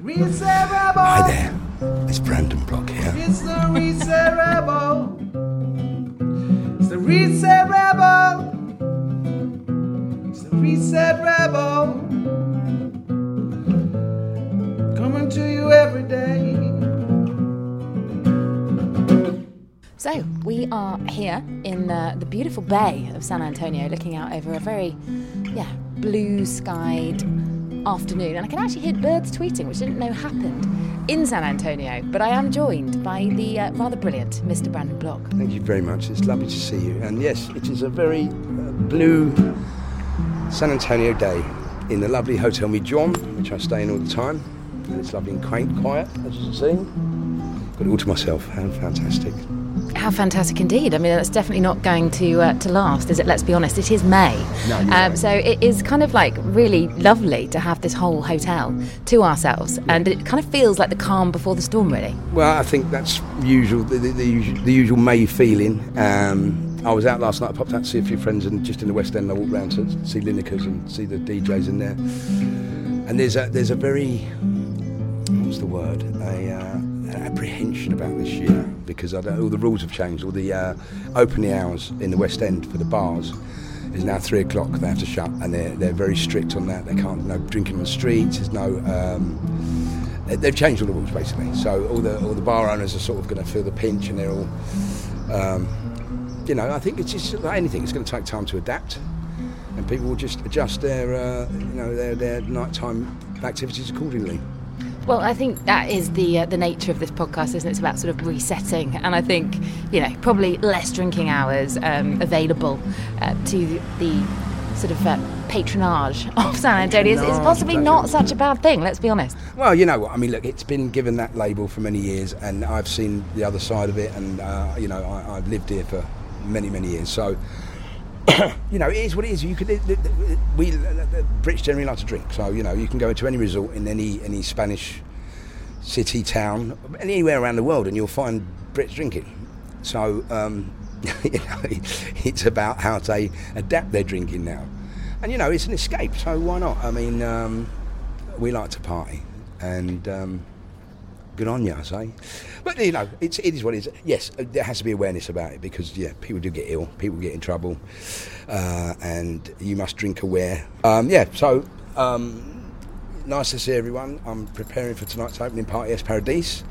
Reset Rebel. Hi there, it's Brandon Block here. It's the Reset Rebel. It's the Reset Rebel. It's the Reset Rebel. Coming to you every day. So, we are here in uh, the beautiful bay of San Antonio looking out over a very, yeah, blue skied afternoon. And I can actually hear birds tweeting, which I didn't know happened in San Antonio. But I am joined by the uh, rather brilliant Mr. Brandon Block. Thank you very much. It's lovely to see you. And yes, it is a very uh, blue San Antonio day in the lovely Hotel Me John, which I stay in all the time. And it's lovely and quaint, quiet, as you can see. Got it all to myself. How fantastic. How fantastic indeed. I mean, it's definitely not going to uh, to last, is it? Let's be honest, it is May. No, um, right. So it is kind of like really lovely to have this whole hotel to ourselves. And it kind of feels like the calm before the storm, really. Well, I think that's usual, the, the, the, usual, the usual May feeling. Um, I was out last night, I popped out to see a few friends and just in the West End. I walked round to see Lineker's and see the DJs in there. And there's a, there's a very, what's the word? A, uh, apprehension about this year because I don't, all the rules have changed. All the uh, opening hours in the West End for the bars is now three o'clock. They have to shut, and they're they're very strict on that. They can't no drinking on the streets. There's no. Um, they- they've changed all the rules basically. So all the all the bar owners are sort of going to feel the pinch, and they're all. Um, you know, I think it's just like anything. It's going to take time to adapt, and people will just adjust their uh, you know their their nighttime activities accordingly. Well, I think that is the uh, the nature of this podcast, isn't it? It's about sort of resetting, and I think you know probably less drinking hours um, available uh, to the sort of uh, patronage of San Antonio is, is possibly not such a bad thing. Let's be honest. Well, you know what I mean. Look, it's been given that label for many years, and I've seen the other side of it, and uh, you know I, I've lived here for many many years. So you know it is what it is. You could it- it- it- we the British generally like to drink, so you know you can go into any resort in any any Spanish city town anywhere around the world, and you'll find Brits drinking. So um, you know it's about how they adapt their drinking now, and you know it's an escape. So why not? I mean. Um, we like to party, and um, good on you, I say. But you know, it's it is what it is. Yes, uh, there has to be awareness about it because yeah, people do get ill, people get in trouble, uh, and you must drink aware. Um, yeah, so. Um, Nice to see everyone. I'm preparing for tonight's opening party, as Es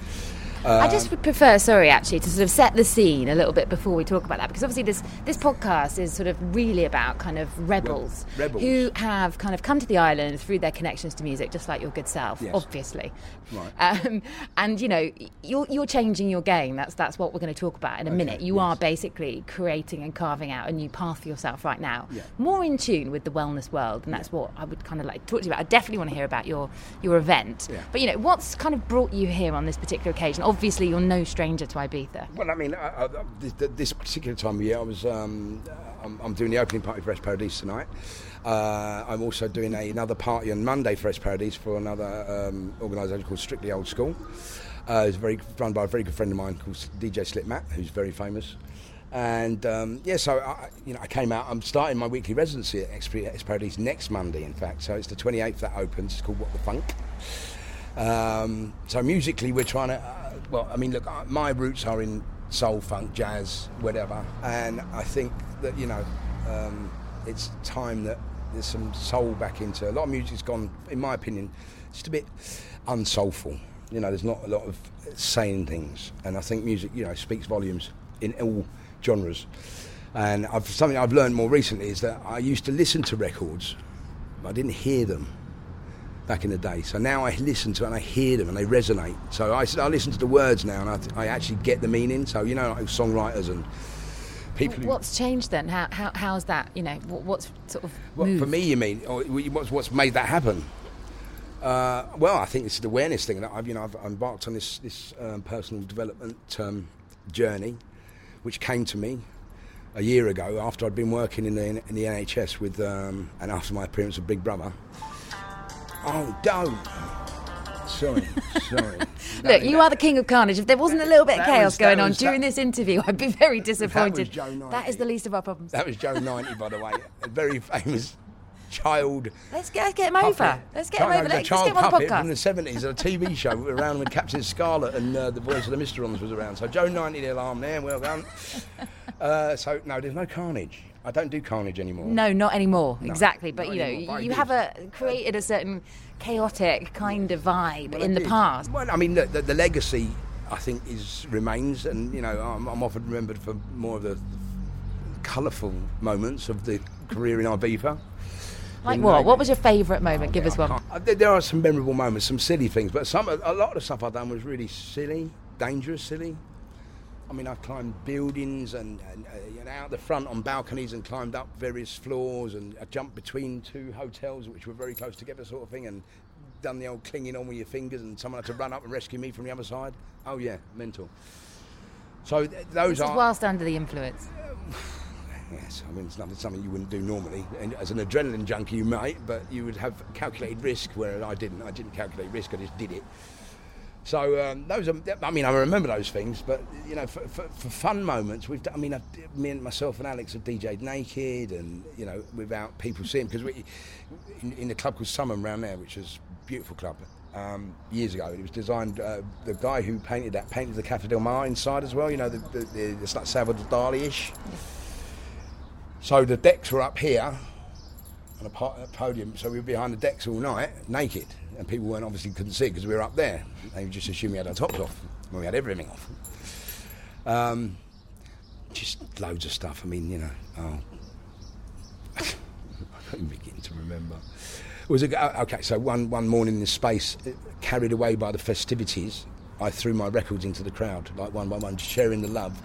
Paradis. I just would prefer, sorry, actually, to sort of set the scene a little bit before we talk about that, because obviously this this podcast is sort of really about kind of rebels, rebels. who have kind of come to the island through their connections to music, just like your good self, Yes. obviously. Right. Um, and you know, you're you're changing your game. That's that's what we're going to talk about in a minute. You are basically creating and carving out a new path for yourself right now, Yeah. more in tune with the wellness world, and that's what I would kind of like to talk to you about. I definitely want to hear about your your event. Yeah. But you know, what's kind of brought you here on this particular occasion? Obviously, you're no stranger to Ibiza. Well, I mean, uh, this, this particular time of year, I was um, I'm, I'm doing the opening party for Es Paradis tonight. Uh, I'm also doing a, another party on Monday for Es Paradis for another um, organisation called Strictly Old School. Uh, it's very run by a very good friend of mine called DJ Slipmatt, who's very famous. And um, yeah, so I, you know, I came out. I'm starting my weekly residency at Es Es Paradis next Monday, in fact. So it's the 28th that opens. It's called What the Funk. Um, so musically, we're trying to. Uh, well, I mean, look, uh, my roots are in soul, funk, jazz, whatever, and I think that you know, um, it's time that there's some soul back into. A lot of music's gone, in my opinion, just a bit unsoulful. You know, there's not a lot of saying things, and I think music, you know, speaks volumes in all genres. And I've, something I've learned more recently is that I used to listen to records, but I didn't hear them back in the day. So now I listen to it and I hear them and they resonate. So I, I listen to the words now and I, I actually get the meaning. So you know, like songwriters and people. who- What's changed then? How, how how's that? You know, what, what's sort of what, for me, you mean? Or what's what's made that happen? Uh, well, I think it's the awareness thing that I've you know I've embarked on this this um, personal development um, journey, which came to me a year ago after I'd been working in the in the NHS with um, and after my appearance of Big Brother. Oh, don't. Sorry, sorry. Look, you are the king of carnage. If there wasn't a little bit of That chaos was- going on was- during that- this interview, I'd be very disappointed. Joe that is the least of our problems. That was Joe 90, by the way. A very famous child. Let's get, get him over. Let's get him over. Let's child get him on the puppet podcast. from the seventies, a TV show around when Captain Scarlet and uh, the voice of the Mysterons was around. So Joe ninety the alarm there, well done. uh, so no, there's no carnage. I don't do carnage anymore. No, not anymore. exactly. But you know, anymore, you have a created a certain chaotic kind of vibe Well, in the past. Well, I mean, the, the, the legacy, I think, is remains, and you know, I'm, I'm often remembered for more of the colourful moments of the career in Ibiza. Like what? What was your favourite oh, moment? Give Yeah, us one. There, are some memorable moments, some silly things, but some a lot of the stuff I've done was really silly, dangerous, silly. I mean, I climbed buildings and, and, uh, and out the front on balconies and climbed up various floors and I jumped between two hotels which were very close together, sort of thing, and done the old clinging on with your fingers, and someone had to run up and rescue me from the other side. Oh yeah, mental. So th- those are whilst under the influence. Yes, I mean it's not something you wouldn't do normally. And as an adrenaline junkie, you might, but you would have calculated risk, where I didn't. I didn't calculate risk. I just did it. So um, those are. I mean, I remember those things, but you know, for, for, for fun moments, we've. Done, I mean, I've, me and myself and Alex have DJed naked, and you know, without people seeing, because we in, in a club called Summon around there, which is a beautiful club. Um, years ago, it was designed. Uh, the guy who painted that painted the Cafe Del Mar inside as well. You know, the, the, the, it's like Salvador Dali-ish. So the decks were up here on a, po- a podium, so we were behind the decks all night, naked, and people weren't obviously couldn't see because we were up there. They just assumed we had our tops off when we had everything off. Um, just loads of stuff. I mean, you know, oh, I can't even begin to remember. It was a, g- okay. So one one morning in the space, uh, carried away by the festivities, I threw my records into the crowd, like one by one, sharing the love.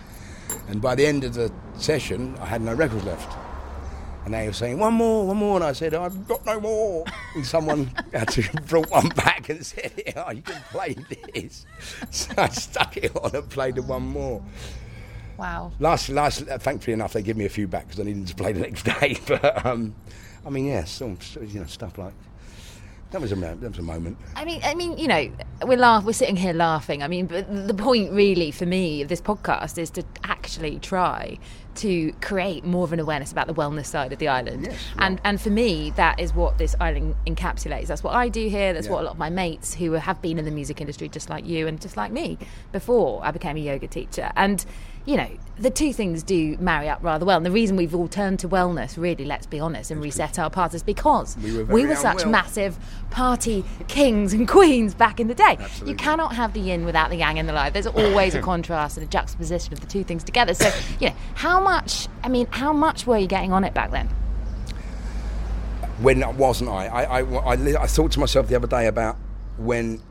And by the end of the session, I had no records left. And they were saying, one more, one more. And I said, I've got no more. And someone had to brought one back and said, oh, you can play this. So I stuck it on and played the one more. Wow. Last, last, uh, thankfully enough, they give me a few back because I needed to play the next day. But, um, I mean, yeah, some, you know, stuff like, that was a, that was a moment. I mean, I mean, you know, we're laugh, we're sitting here laughing. I mean, but the point really for me of this podcast is to actually try to create more of an awareness about the wellness side of the island. Yes, and and for me, that is what this island encapsulates. That's what I do here. That's Yeah. what a lot of my mates who have been in the music industry, just like you and just like me, before I became a yoga teacher. And you know, the two things do marry up rather well. And the reason we've all turned to wellness, really, let's be honest, and reset our paths is because We were very such massive party kings and queens back in the day. You cannot have the yin without the yang in the life. There's always a contrast and a juxtaposition of the two things together. So, you know, how much, I mean, how much were you getting on it back then? when wasn't I? I, I, I, I thought to myself the other day about when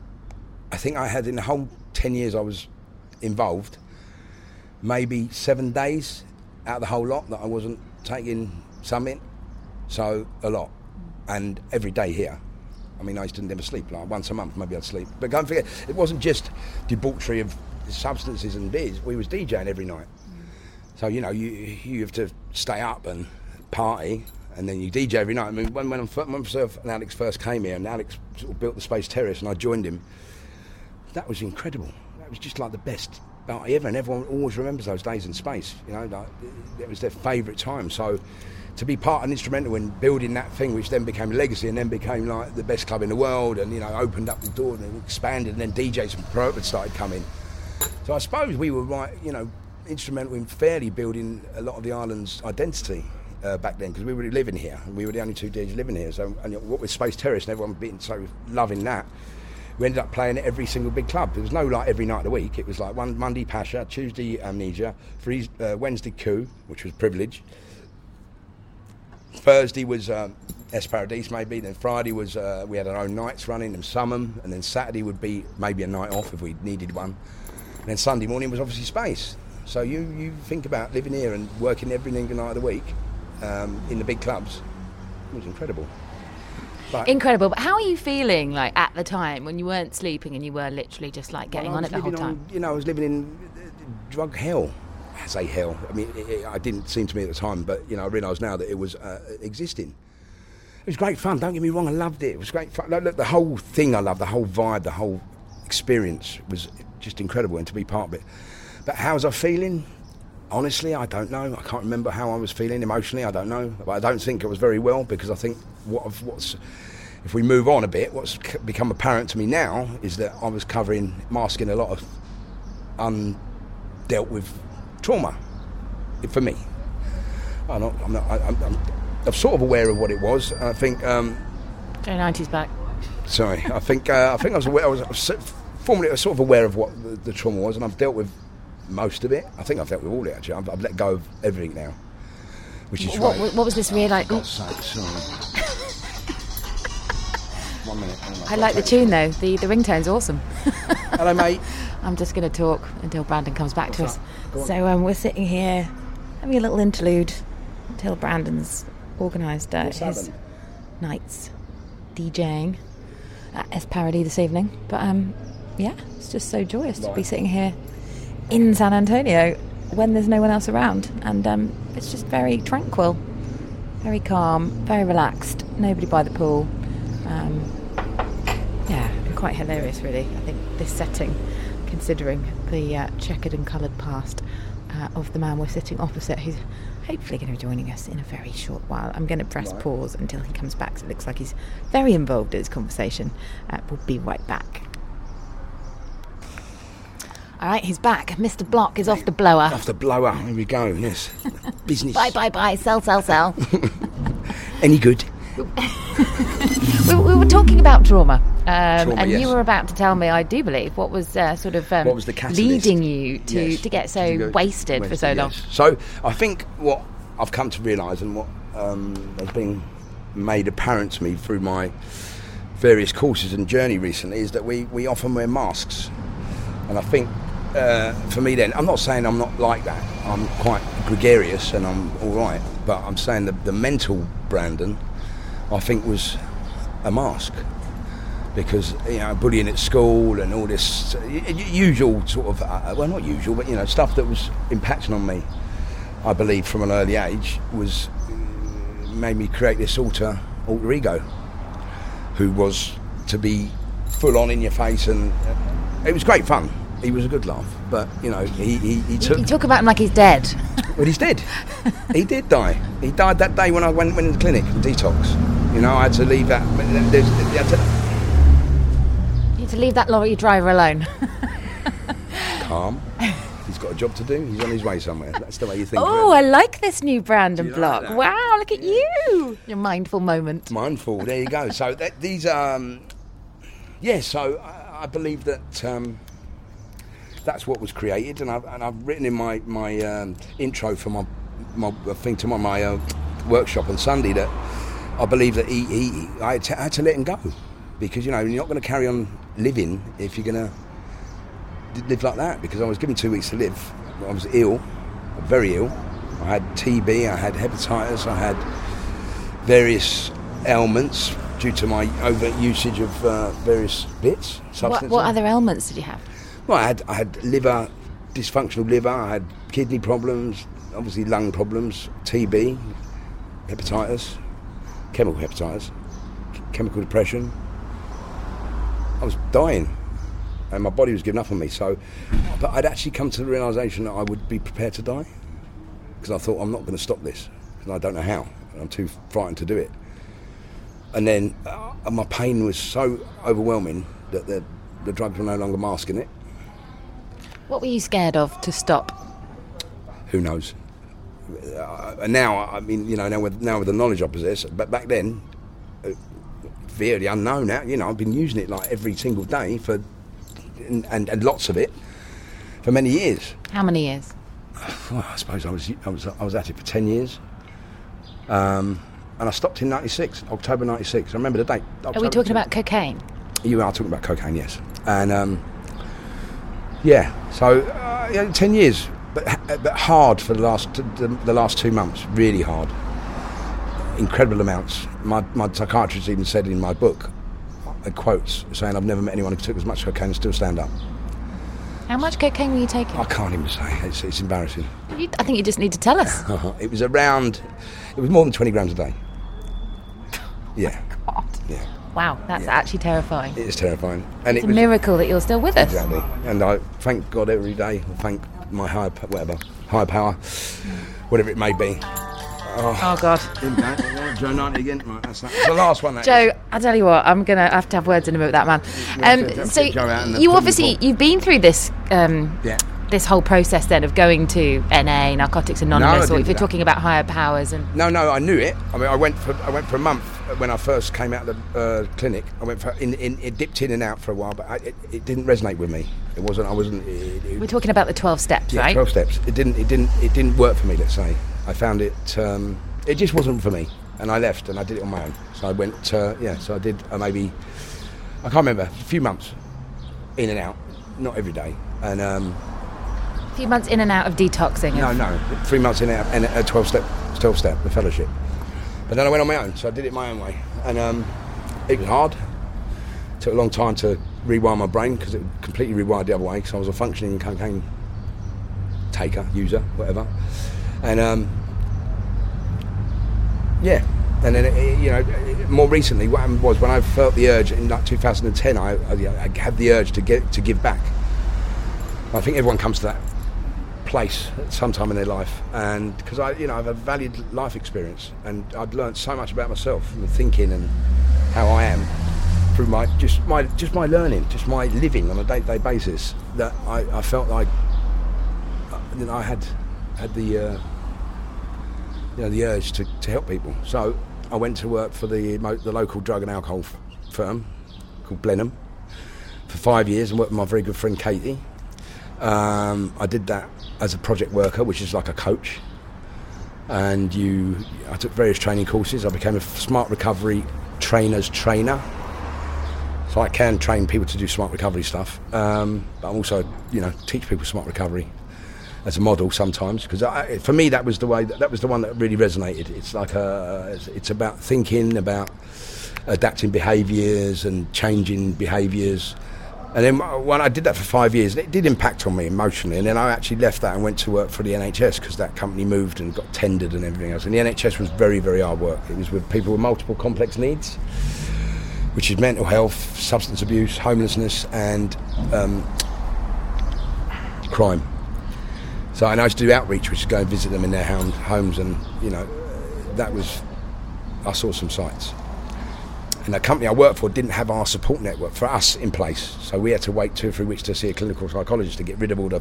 I think I had in the whole 10 years I was involved, maybe seven days out of the whole lot that I wasn't taking something. So a lot. And every day here. I mean, I used to never sleep. Like once a month, maybe I'd sleep. But don't forget, it wasn't just debauchery of substances and beers. We was DJing every night. So you know, you you have to stay up and party, and then you DJ every night. I mean, when when, myself and Alex first came here, and Alex sort of built the Space Terrace, and I joined him, that was incredible. That was just like the best party ever, and everyone always remembers those days in space. You know, like, it was their favourite time. So. To be part and instrumental in building that thing, which then became a legacy, and then became like the best club in the world, and you know opened up the door and expanded, and then DJs from Proper started coming. So I suppose we were right, you know, instrumental in fairly building a lot of the island's identity uh, back then because we were living here and we were the only two DJs living here. So and what with Space Terrace and everyone being so loving that, we ended up playing at every single big club. There was no like every night of the week. It was like one Monday Pacha, Tuesday Amnesia, uh, Wednesday Ku, which was privilege. Thursday was um, maybe. Then Friday was uh, we had our own nights running and Summon, and then Saturday would be maybe a night off if we needed one. And then Sunday morning was obviously space. So you, you think about living here and working every single night of the week um, in the big clubs. It was incredible. But Incredible. But how are you feeling like at the time when you weren't sleeping and you were literally just like getting well, on it the whole time? on- you know, I was living in uh, drug hell. I say hell. I mean, it, it, I didn't seem to me at the time, but you know, I realise now that it was uh, existing. It was great fun. Don't get me wrong. I loved it. It was great fun. Look, look, the whole thing I loved. The whole vibe. The whole experience was just incredible, and to be part of it. But how was I feeling? Honestly, I don't know. I can't remember how I was feeling emotionally. I don't know, but I don't think it was very well because I think what what's if we move on a bit, what's become apparent to me now is that I was covering, masking a lot of undealt with trauma for me. I'm not. I'm, not I, I'm, I'm, I'm sort of aware of what it was. and I think. Um, Joe 90's back. Sorry, I think uh, I think I was aware, I was, I was sort of- formerly I was sort of aware of what the, the trauma was, and I've dealt with most of it. I think I've dealt with all it actually. I've, I've let go of everything now, which is What, right. what was this real like? God's sake, sorry. One minute. hang on. I like the tune though. The the ringtone's awesome. Hello, mate. I'm just going to talk until Brandon comes back to us. So um, we're sitting here having a little interlude until Brandon's organised uh, his happened? nights DJing at Es Paradis this evening. But um, yeah, it's just so joyous to be sitting here in San Antonio when there's no one else around, and um, it's just very tranquil, very calm, very relaxed. Nobody by the pool. Um, yeah, and quite hilarious, really. I think this setting, considering the uh, checkered and coloured past uh, of the man we're sitting opposite, who's hopefully going to be joining us in a very short while. I'm going to press pause until he comes back. So it looks like he's very involved in this conversation. Uh, we'll be right back. All right, he's back. Mr. Block is off the blower. Off the blower. Here we go. Yes. Business. Bye, bye, bye. Sell, sell, sell. Any good? we, we were talking about trauma, um, and yes. you were about to tell me, I do believe, what was uh, sort of um, What was the catalyst? leading you to, Yes. to get so To go- wasted, for so long. So I think what I've come to realise and what um, has been made apparent to me through my various courses and journey recently is that we, we often wear masks. And I think uh, for me then, I'm not saying I'm not like that. I'm quite gregarious and I'm all right. But I'm saying the, the mental Brandon, I think was a mask because you know bullying at school and all this uh, usual sort of uh, well not usual but you know stuff that was impacting on me I believe from an early age was uh, made me create this alter alter ego who was to be full on in your face and uh, it was great fun he was a good laugh but you know he, he, he took You talk about him like he's dead. well, he's dead. he did die. He died that day when I went, went into the clinic and detox. You know, I had to leave that. There's, I had to, You need to leave that lorry driver alone. calm. He's got a job to do. He's on his way somewhere. That's the way you think. oh, I like this new Brandon Block. that? wow, look at you. Your mindful moment. mindful. There you go. So that, these, um, yeah. So I, I believe that um, that's what was created, and I've, and I've written in my my um, intro for my my thing to my, my uh, workshop on Sunday that I believe that he, he I, had to, I had to let him go because you know you're not going to carry on living if you're going to live like that because I was given two weeks to live. I was ill, very ill. I had TB, I had hepatitis, I had various ailments due to my over usage of uh, various bits, What, substances. what other ailments did you have? Well, I had I had liver dysfunctional liver. I had kidney problems, obviously lung problems, TB, hepatitis, chemical hepatitis, chemical depression. I was dying, and my body was giving up on me. So, but I'd actually come to the realization that I would be prepared to die because I thought I'm not going to stop this because I don't know how. And I'm too frightened to do it. And then uh, my pain was so overwhelming that the, the drugs were no longer masking it. What were you scared of to stop? Who knows? Uh, now, I mean, you know, now with now with the knowledge I possess, but back then, uh, fear the unknown. Now, you know, I've been using it like every single day for, and, and, and lots of it for many years. How many years? Well, I suppose I was I was I was at it for ten years. Um, and I stopped in '96, October '96. I remember the date. Are we talking about cocaine? You are talking about cocaine, yes. And um, yeah, so uh, yeah, ten years, but but hard for the last the, the last two months. Really hard. Incredible amounts. My my psychiatrist even said in my book, uh, quotes saying, "I've never met anyone who took as much cocaine and still stand up." How much cocaine were you taking? I can't even say. It's, it's embarrassing. You, I think you just need to tell us. it was around. It was more than twenty grams a day. Yeah, God. yeah. Wow, that's Yeah. actually terrifying. It is terrifying, and It's it a was miracle that you're still with us. Exactly. And I thank God every day. I thank my higher, whatever, higher power, whatever it may be. Oh God, Joe 90 again. Right, that's, the last one. That Joe. I tell you what, I'm gonna have to have words in a minute with that man. Um, to- to so get Joe out and you obviously you've been through this. Um, Yeah. This whole process then of going to NA, Narcotics Anonymous, or if you're that. talking about higher powers and No, no, I knew it. I mean, I went for I went for a month when I first came out of the uh, clinic. I went for in, in it dipped in and out for a while, but I, it, it didn't resonate with me. It wasn't. I wasn't. It, it, we're talking about the 12 steps, yeah, right? Twelve steps. It didn't. It didn't. It didn't work for me. Let's say. I found it. Um, it just wasn't for me, and I left and I did it on my own. So I went. Uh, yeah. So I did uh, maybe. I can't remember. A few months, in and out, not every day, and. Um, A few months in and out of detoxing. no, no, three months in and out, and a twelve step, twelve step, the fellowship. But then I went on my own, so I did it my own way, and um, it was hard. It took a long time to rewire my brain because it completely rewired the other way. Because I was a functioning cocaine taker, user, whatever, and um, yeah. And then, it, you know, more recently, what happened was when I felt the urge in like 2010, I, I, I had the urge to get to give back. I think everyone comes to that place at some time in their life, and because I, you know, I've a valued life experience, and I've learned so much about myself and thinking and how I am through my just my just my learning, just my living on a day-to-day basis. That I, I felt like uh, you know, I had had the uh, you know the urge to, to help people. So I went to work for the the local drug and alcohol f- firm called Blenheim for five years and worked with my very good friend Katie. Um, I did that as a project worker, which is like a coach. And you, I took various training courses. I became a smart recovery trainer's trainer. So I can train people to do smart recovery stuff. Um, but I'm also, you know, teach people smart recovery as a model sometimes because for me that was the way that, that was the one that really resonated. It's like a, it's, it's about thinking about adapting behaviours and changing behaviours. And then when I did that for five years, it did impact on me emotionally. And then I actually left that and went to work for the NHS because that company moved and got tendered and everything else. And the NHS was very, very hard work. It was with people with multiple complex needs, which is mental health, substance abuse, homelessness, and um, crime. So I used to do outreach, which is go and visit them in their homes, and you know, that was I saw some sights. And the company I worked for didn't have our support network for us in place, so we had to wait two or three weeks to see a clinical psychologist to get rid of all the,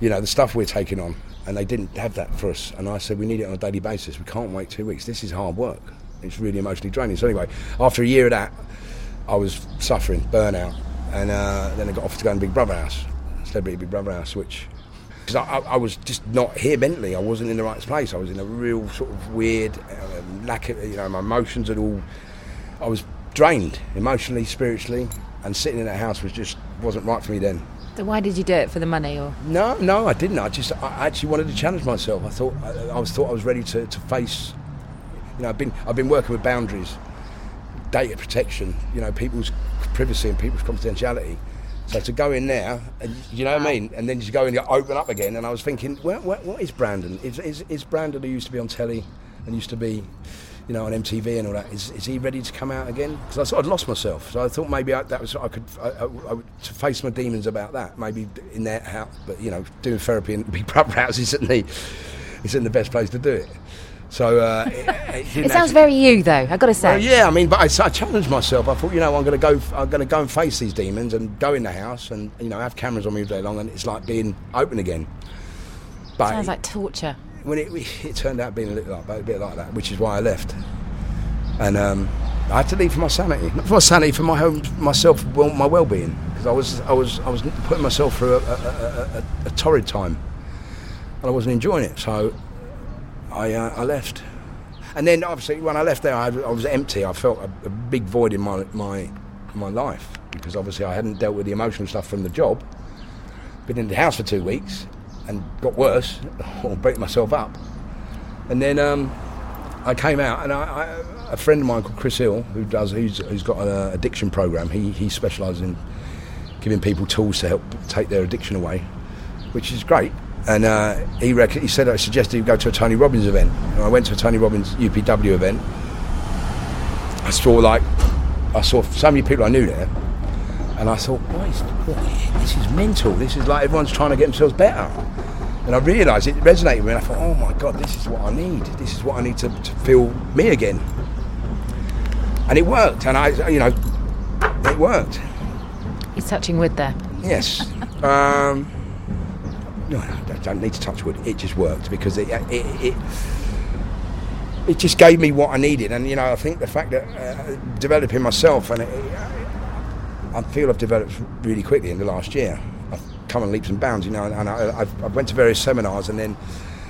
you know, the stuff we're taking on, and they didn't have that for us. And I said, we need it on a daily basis. We can't wait two weeks. This is hard work. It's really emotionally draining. So anyway, after a year of that, I was suffering burnout, and uh, then I got offered to go in Big Brother House, Celebrity Big Brother House, which because I, I, was just not here mentally. I wasn't in the right place. I was in a real sort of weird uh, lack of, you know, my emotions had all. I was drained emotionally, spiritually, and sitting in that house was just wasn't right for me then. So why did you do it for the money or? No, no, I didn't. I just I actually wanted to challenge myself. I thought I, I was thought I was ready to, to face. You know, I've been I've been working with boundaries, data protection. You know, people's privacy and people's confidentiality. So to go in there, and you know what I mean, and then to go and open up again, and I was thinking, well, what, what is Brandon? Is, is, is Brandon who used to be on telly and used to be, you know, on MTV and all that? Is, is he ready to come out again? Because I sort of lost myself, so I thought maybe I, that was I could I, I, I, to face my demons about that. Maybe in that house, but you know, doing therapy in Big Brother houses isn't the isn't the best place to do it. So uh, it, it, It sounds very you, though. I got to say. well, yeah, I mean, but I, I challenged myself. I thought, you know, I'm going to go. I'm going to go and face these demons and go in the house and you know have cameras on me all day long, and it's like being open again. But Sounds like torture. When it, it turned out being a little a bit like that, which is why I left. And um, I had to leave for my sanity, not for my sanity, for my home, myself, well, my well-being, because I was, I was, I was putting myself through a, a, a, torrid time, and I wasn't enjoying it. So I, uh, I left. And then obviously when I left there, I, I was empty. I felt a, a big void in my, my my life because obviously I hadn't dealt with the emotional stuff from the job. Been in the house for two weeks and got worse, or beat myself up. And then um, I came out, and I, I, a friend of mine called Chris Hill, who does, who's, who's got an addiction program. He he specialises in giving people tools to help take their addiction away, which is great. And uh, he rec- he said I suggested he go to a Tony Robbins event. And I went to a Tony Robbins UPW event. I saw like I saw so many people I knew there, and I thought, what is, what, this is mental. This is like everyone's trying to get themselves better. And I realised it resonated with me. And I thought, oh my God, this is what I need. This is what I need to, to feel me again. And it worked. And I, you know, it worked. He's touching wood there. Yes. um, no, I don't need to touch wood. It just worked because it, it, it, it just gave me what I needed. And, you know, I think the fact that uh, developing myself, and it, I feel I've developed really quickly in the last year. I've come in leaps and bounds, you know, and I, I've, I went to various seminars and then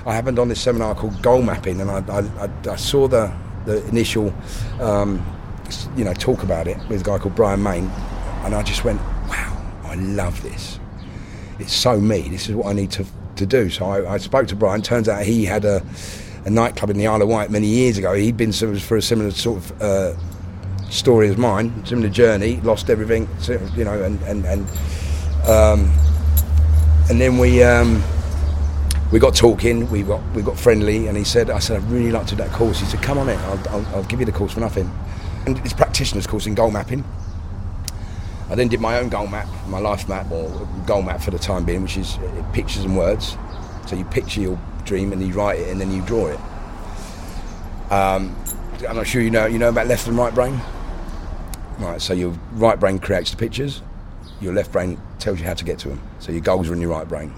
I happened on this seminar called goal mapping and I, I, I saw the, the initial, um, you know, talk about it with a guy called Brian Mayne and I just went, wow, I love this. It's so me. This is what I need to, to do. So I, I spoke to Brian. Turns out he had a, a, nightclub in the Isle of Wight many years ago. He'd been for a similar sort of uh, story as mine, similar journey, lost everything, you know, and and and um, and then we um, we got talking, we got we got friendly, and he said, I said I'd really like to do that course. He said, come on in, I'll, I'll, I'll give you the course for nothing. And it's practitioner's course in goal mapping. I then did my own goal map, my life map, or goal map for the time being, which is pictures and words. So you picture your dream and you write it and then you draw it. Um, I'm not sure you know you know about left and right brain. Right, so your right brain creates the pictures, your left brain tells you how to get to them. So your goals are in your right brain.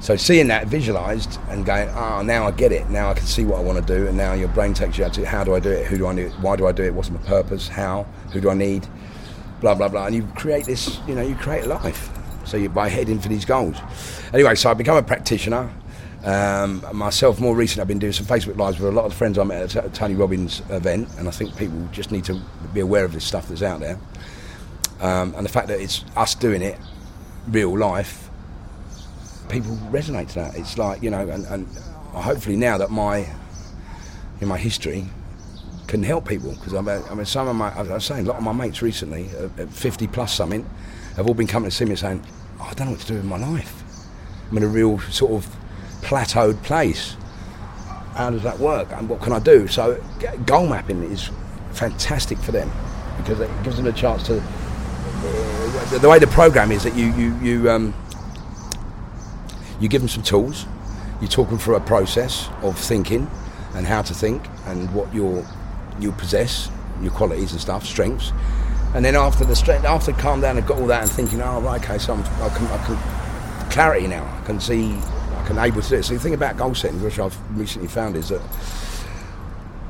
So seeing that visualized and going, oh, now I get it. Now I can see what I want to do. And now your brain takes you out to how do I do it? Who do I it? Why do I do it? What's my purpose? How? Who do I need? Blah blah blah. And you create this. You know, you create life. So you by heading for these goals. Anyway, so I become a practitioner. Um, myself, more recently, I've been doing some Facebook Lives with a lot of friends I met at a Tony Robbins event, and I think people just need to be aware of this stuff that's out there. Um, and the fact that it's us doing it, real life, people resonate to that. It's like, you know, and, and hopefully now that my, in my history, can help people, because I mean, some of my, I was saying, a lot of my mates recently, at 50 plus something, have all been coming to see me saying, oh, I don't know what to do with my life. I'm in a real sort of plateaued place. How does that work? And what can I do? So goal mapping is fantastic for them because it gives them a chance to. Uh, the way the program is that you you you um, you give them some tools, you talk them through a process of thinking and how to think and what your you possess, your qualities and stuff, strengths, and then after the strength, after calm down and got all that and thinking, oh right, okay, so I'm, I can, I can clarity now. I can see and able to do it. So the thing about goal setting, which I've recently found, is that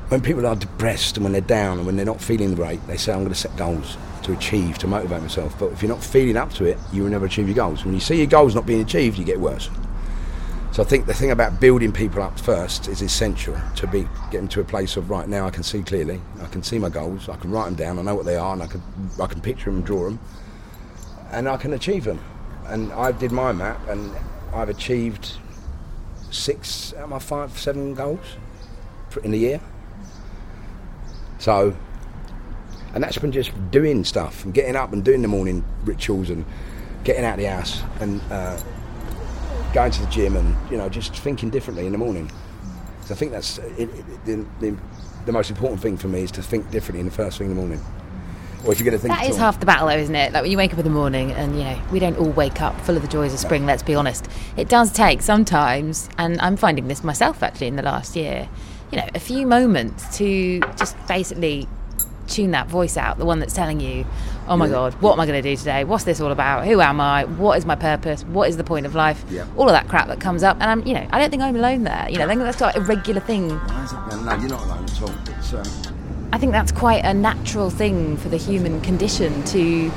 when people are depressed and when they're down and when they're not feeling great, they say, I'm going to set goals to achieve, to motivate myself. But if you're not feeling up to it, you will never achieve your goals. When you see your goals not being achieved, you get worse. So I think the thing about building people up first is essential to be getting to a place of right now I can see clearly, I can see my goals, I can write them down, I know what they are, and I can I can picture them draw them, and I can achieve them. And I did my map, and I've achieved six out of my five, seven goals in a year. So, and that's been just doing stuff and getting up and doing the morning rituals and getting out of the house and uh, going to the gym and you know just thinking differently in the morning. So I think that's it, it, the, the, the most important thing for me is to think differently in the first thing in the morning. Or if you're going to think that is half the battle, though, isn't it? Like when you wake up in the morning, and you know we don't all wake up full of the joys of spring. Let's be honest. It does take sometimes, and I'm finding this myself actually in the last year. You know, a few moments to just basically tune that voice out, the one that's telling you, "Oh my yeah. God, what am I going to do today? What's this all about? Who am I? What is my purpose? What is the point of life? Yeah. All of that crap that comes up, and I'm, you know, I don't think I'm alone there. You know, I think that's like a regular thing. No, you're not alone at all. It's, um I think that's quite a natural thing for the human condition to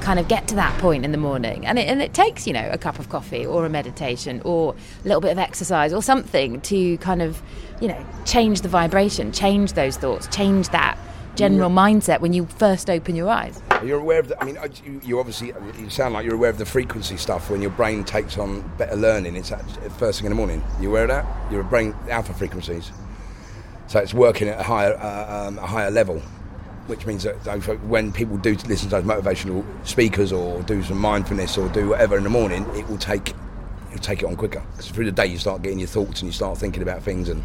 kind of get to that point in the morning. And it, and it takes, you know, a cup of coffee or a meditation or a little bit of exercise or something to kind of, you know, change the vibration, change those thoughts, change that general yeah. mindset when you first open your eyes. You're aware of the, I mean, you, you, obviously, you sound like you're aware of the frequency stuff when your brain takes on better learning. It's at first thing in the morning. You aware of that? Your brain, alpha frequencies. So it's working at a higher, uh, um, a higher level, which means that when people do listen to those motivational speakers or do some mindfulness or do whatever in the morning, it will take you'll take it on quicker because through the day you start getting your thoughts and you start thinking about things and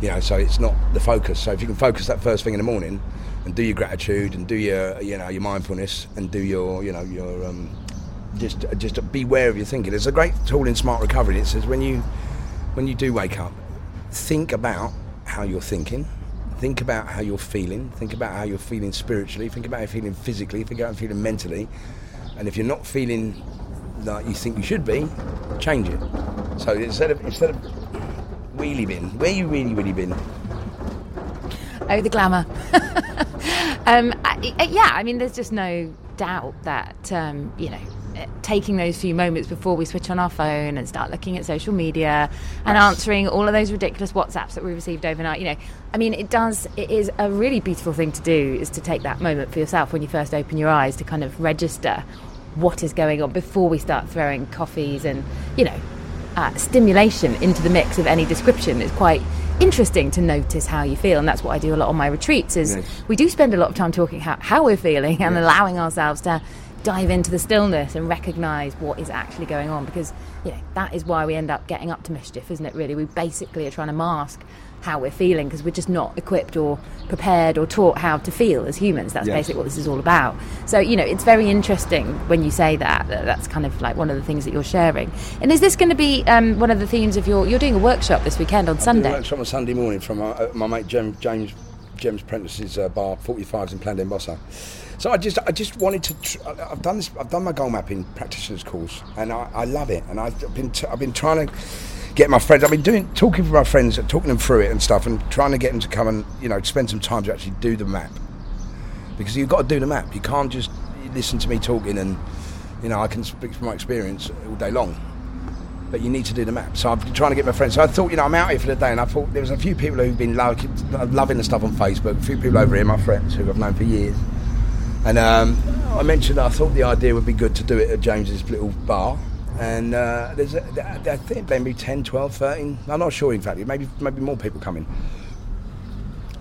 you know so it's not the focus so if you can focus that first thing in the morning and do your gratitude and do your you know your mindfulness and do your you know your um, just just beware of your thinking. There's a great tool in Smart Recovery. It says when you when you do wake up, think about how you're thinking. Think about how you're feeling. Think about how you're feeling spiritually. Think about how you're feeling physically. Think about how you're feeling mentally. And if you're not feeling like you think you should be, change it. So instead of instead of really been, where you really really been? Oh, the glamour. um, I, yeah, I mean, there's just no doubt that, um, you know, taking those few moments before we switch on our phone and start looking at social media and answering all of those ridiculous WhatsApps that we received overnight, you know, I mean, it does, it is a really beautiful thing to do is to take that moment for yourself when you first open your eyes to kind of register what is going on before we start throwing coffees and, you know, uh, stimulation into the mix of any description It's quite interesting to notice how you feel and that's what I do a lot on my retreats is Yes. we do spend a lot of time talking how, how we're feeling and Yes. allowing ourselves to dive into the stillness and recognize what is actually going on because you know that is why we end up getting up to mischief isn't it really? We basically are trying to mask how we're feeling because we're just not equipped or prepared or taught how to feel as humans. That's Yes. basically what this is all about. So you know it's very interesting when you say that, that that's kind of like one of the things that you're sharing. And is this going to be um, one of the themes of your you're doing a workshop this weekend on I sunday. workshop on Sunday morning from my, uh, my mate James, James James Prentice's uh, bar 45s in Plan Bossa. So I just I just wanted to tr- I've done this I've done my goal mapping practitioners course and I, I love it and I've been t- I've been trying to get my friends I've been doing talking with my friends talking them through it and stuff and trying to get them to come and you know spend some time to actually do the map because you've got to do the map you can't just listen to me talking and you know I can speak from my experience all day long but you need to do the map. So I've been trying to get my friends. So I thought, you know, I'm out here for the day, and I thought there was a few people who've been lo- loving the stuff on Facebook. A few people over here, my friends who I've known for years. And um, I mentioned I thought the idea would be good to do it at James's little bar. And uh, there's, a, I think maybe 10, 12, 13. I'm not sure in fact. Maybe maybe more people coming.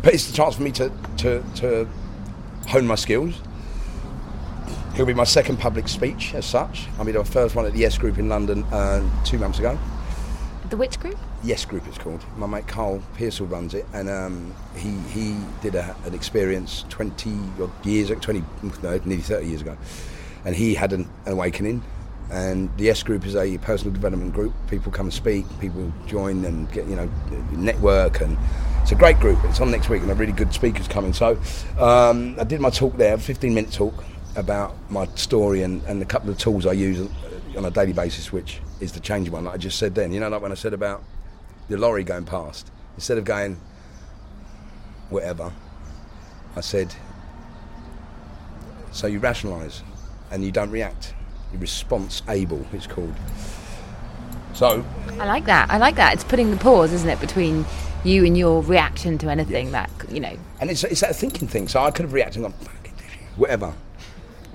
But it's the chance for me to to, to hone my skills. It'll be my second public speech as such. I mean, the first one at the Yes Group in London uh, two months ago. the which group Yes Group it's called. My mate Carl Pearsall runs it, and um, he he did a, an experience 20 odd years, 20 no, nearly 30 years ago, and he had an, an awakening. And the Yes Group is a personal development group. People come and speak, people join and get you know network, and it's a great group. It's on next week, and a really good speakers coming. So um, I did my talk there, 15 minute talk about my story and, and a couple of tools I use on a daily basis, which is the change one, like I just said then. You know, like when I said about the lorry going past, instead of going whatever, I said, so you rationalise and you don't react. You're response able, it's called. So, I like that. I like that. It's putting the pause, isn't it, between you and your reaction to anything that you know. and it's, it's that thinking thing. So I could have reacted and gone, whatever.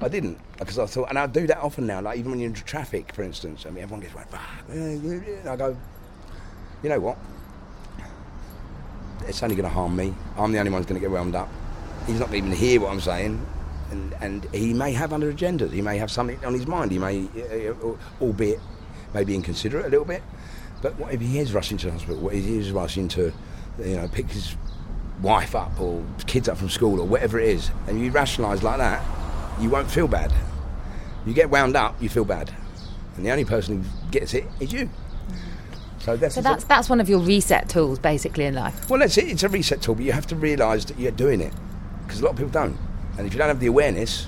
I didn't because I thought, and I do that often now. Like even when you're in traffic, for instance. I mean, everyone gets like, "Fuck," eh, eh, eh, and I go, you know what? It's only going to harm me. I'm the only one who's going to get wound up. He's not even hear what I'm saying, and and he may have other agendas. He may have something on his mind. He may, uh, albeit maybe inconsiderate a little bit. But what if he is rushing to the hospital? What if he is rushing to, you know, pick his wife up or kids up from school or whatever it is, and you rationalise like that, you won't feel bad. You get wound up, you feel bad, and the only person who gets it is you. So that's, So that's that's one of your reset tools, basically, in life. well, that's it. It's a reset tool, but you have to realise that you're doing it because a lot of people don't, and if you don't have the awareness,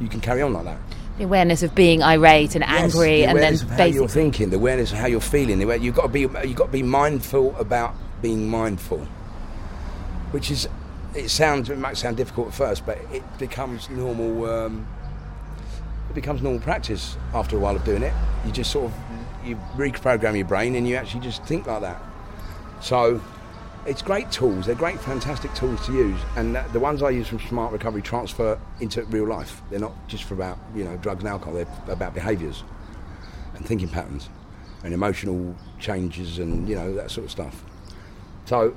you can carry on like that. The awareness of being irate and Yes, angry, the and then of how you're thinking, the awareness of how you're feeling. You've got to be you've got to be mindful about being mindful, which is it sounds it might sound difficult at first, but it becomes normal. Um, it becomes normal practice after a while of doing it. You just sort of you reprogram your brain and you actually just think like that. So it's great tools. They're great, fantastic tools to use, and the ones I use from Smart Recovery transfer into real life. They're not just for about you know drugs and alcohol. They're about behaviours and thinking patterns and emotional changes and you know that sort of stuff. So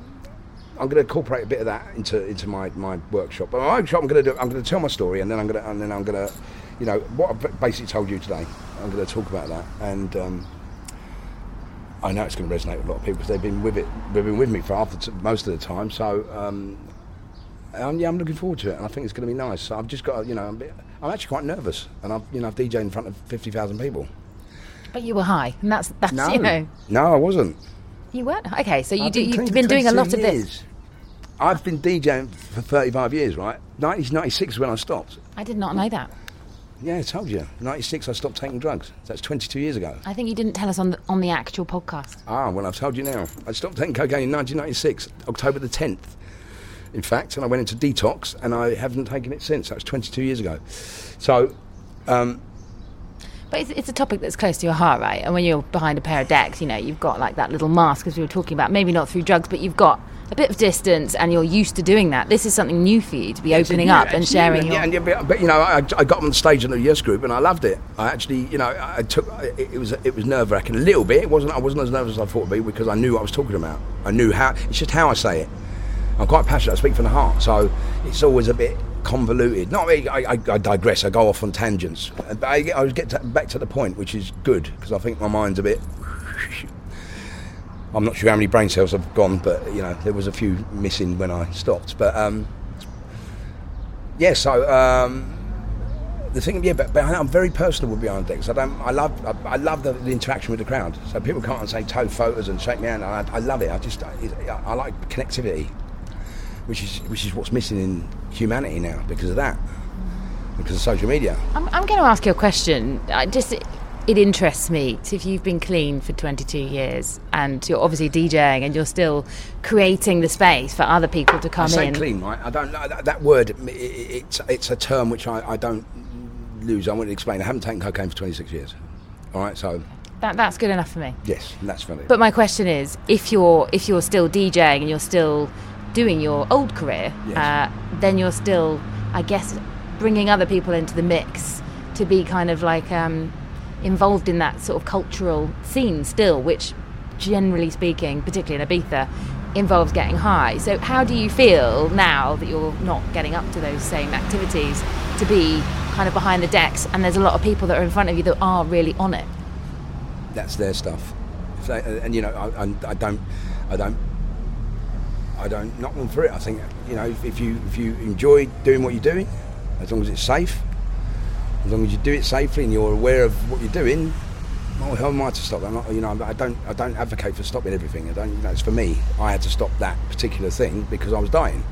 I'm going to incorporate a bit of that into into my, my workshop. But my workshop, I'm going to do. I'm going to tell my story, and then I'm going to and then I'm going to, you know, what I've basically told you today. I'm going to talk about that, and um, I know it's going to resonate with a lot of people because they've been with it. They've been with me for half the t- most of the time. So um, um, yeah, I'm looking forward to it, and I think it's going to be nice. So I've just got, you know, I'm, a bit, I'm actually quite nervous, and I've you know I've DJed in front of fifty thousand people. But you were high, and that's that's No, you know no, I wasn't. you weren't okay. So you I've do, been you've been doing a 22 lot of this. I've been DJing for 35 years, right? 1996 is when I stopped. I did not know that. Yeah, I told you. 96 I stopped taking drugs. That's 22 years ago. I think you didn't tell us on the on the actual podcast. Ah, well, I've told you now. I stopped taking cocaine in 1996, October the 10th, in fact, and I went into detox, and I haven't taken it since. That was 22 years ago. So, um, But it's, it's a topic that's close to your heart, right? And when you're behind a pair of decks, you know, you've got like that little mask, as we were talking about. Maybe not through drugs, but you've got a bit of distance, and you're used to doing that. This is something new for you to be opening Yeah, up and sharing. your... yeah, and, yeah, but, but, you know, I, I got on the stage in the Yes Group and I loved it. I actually, you know, I took it, it was it was nerve wracking a little bit. It wasn't I wasn't as nervous as I thought it'd be because I knew what I was talking about. I knew how. It's just how I say it. I'm quite passionate. I speak from the heart, so it's always a bit convoluted. Not really. I, I, I digress. I go off on tangents. But I, I get to, back to the point, which is good because I think my mind's a bit. I'm not sure how many brain cells have gone, but you know there was a few missing when I stopped. But um, yeah, so um, the thing, yeah, but, but I'm very personable behind decks. I don't, I love, I, I love the, the interaction with the crowd. So people come and say toe photos and shake me hand. I, I love it. I just, I, I like connectivity, which is which is what's missing in humanity now because of that, because of social media. I'm, I'm going to ask you a question. I just it interests me. So if you've been clean for 22 years and you're obviously DJing and you're still creating the space for other people to come I say in. clean, right? I don't know that, that word. It's it's a term which I, I don't lose. I want to explain. I haven't taken cocaine for 26 years. All right, so That, that's good enough for me. yes, that's funny. But my question is, if you're if you're still DJing and you're still doing your old career, Yes. uh, then you're still, I guess, bringing other people into the mix to be kind of like um, involved in that sort of cultural scene still, which, generally speaking, particularly in Ibiza, involves getting high. So how do you feel now that you're not getting up to those same activities to be kind of behind the decks and there's a lot of people that are in front of you that are really on it? that's their stuff. They, and you know, I, I, don't, I don't, I don't knock them for it. I think you know, if you if you enjoy doing what you're doing, as long as it's safe, as long as you do it safely and you're aware of what you're doing, well, how am I to stop? Not, you know, I don't, I don't advocate for stopping everything. I don't, you know, it's for me. I had to stop that particular thing because I was dying.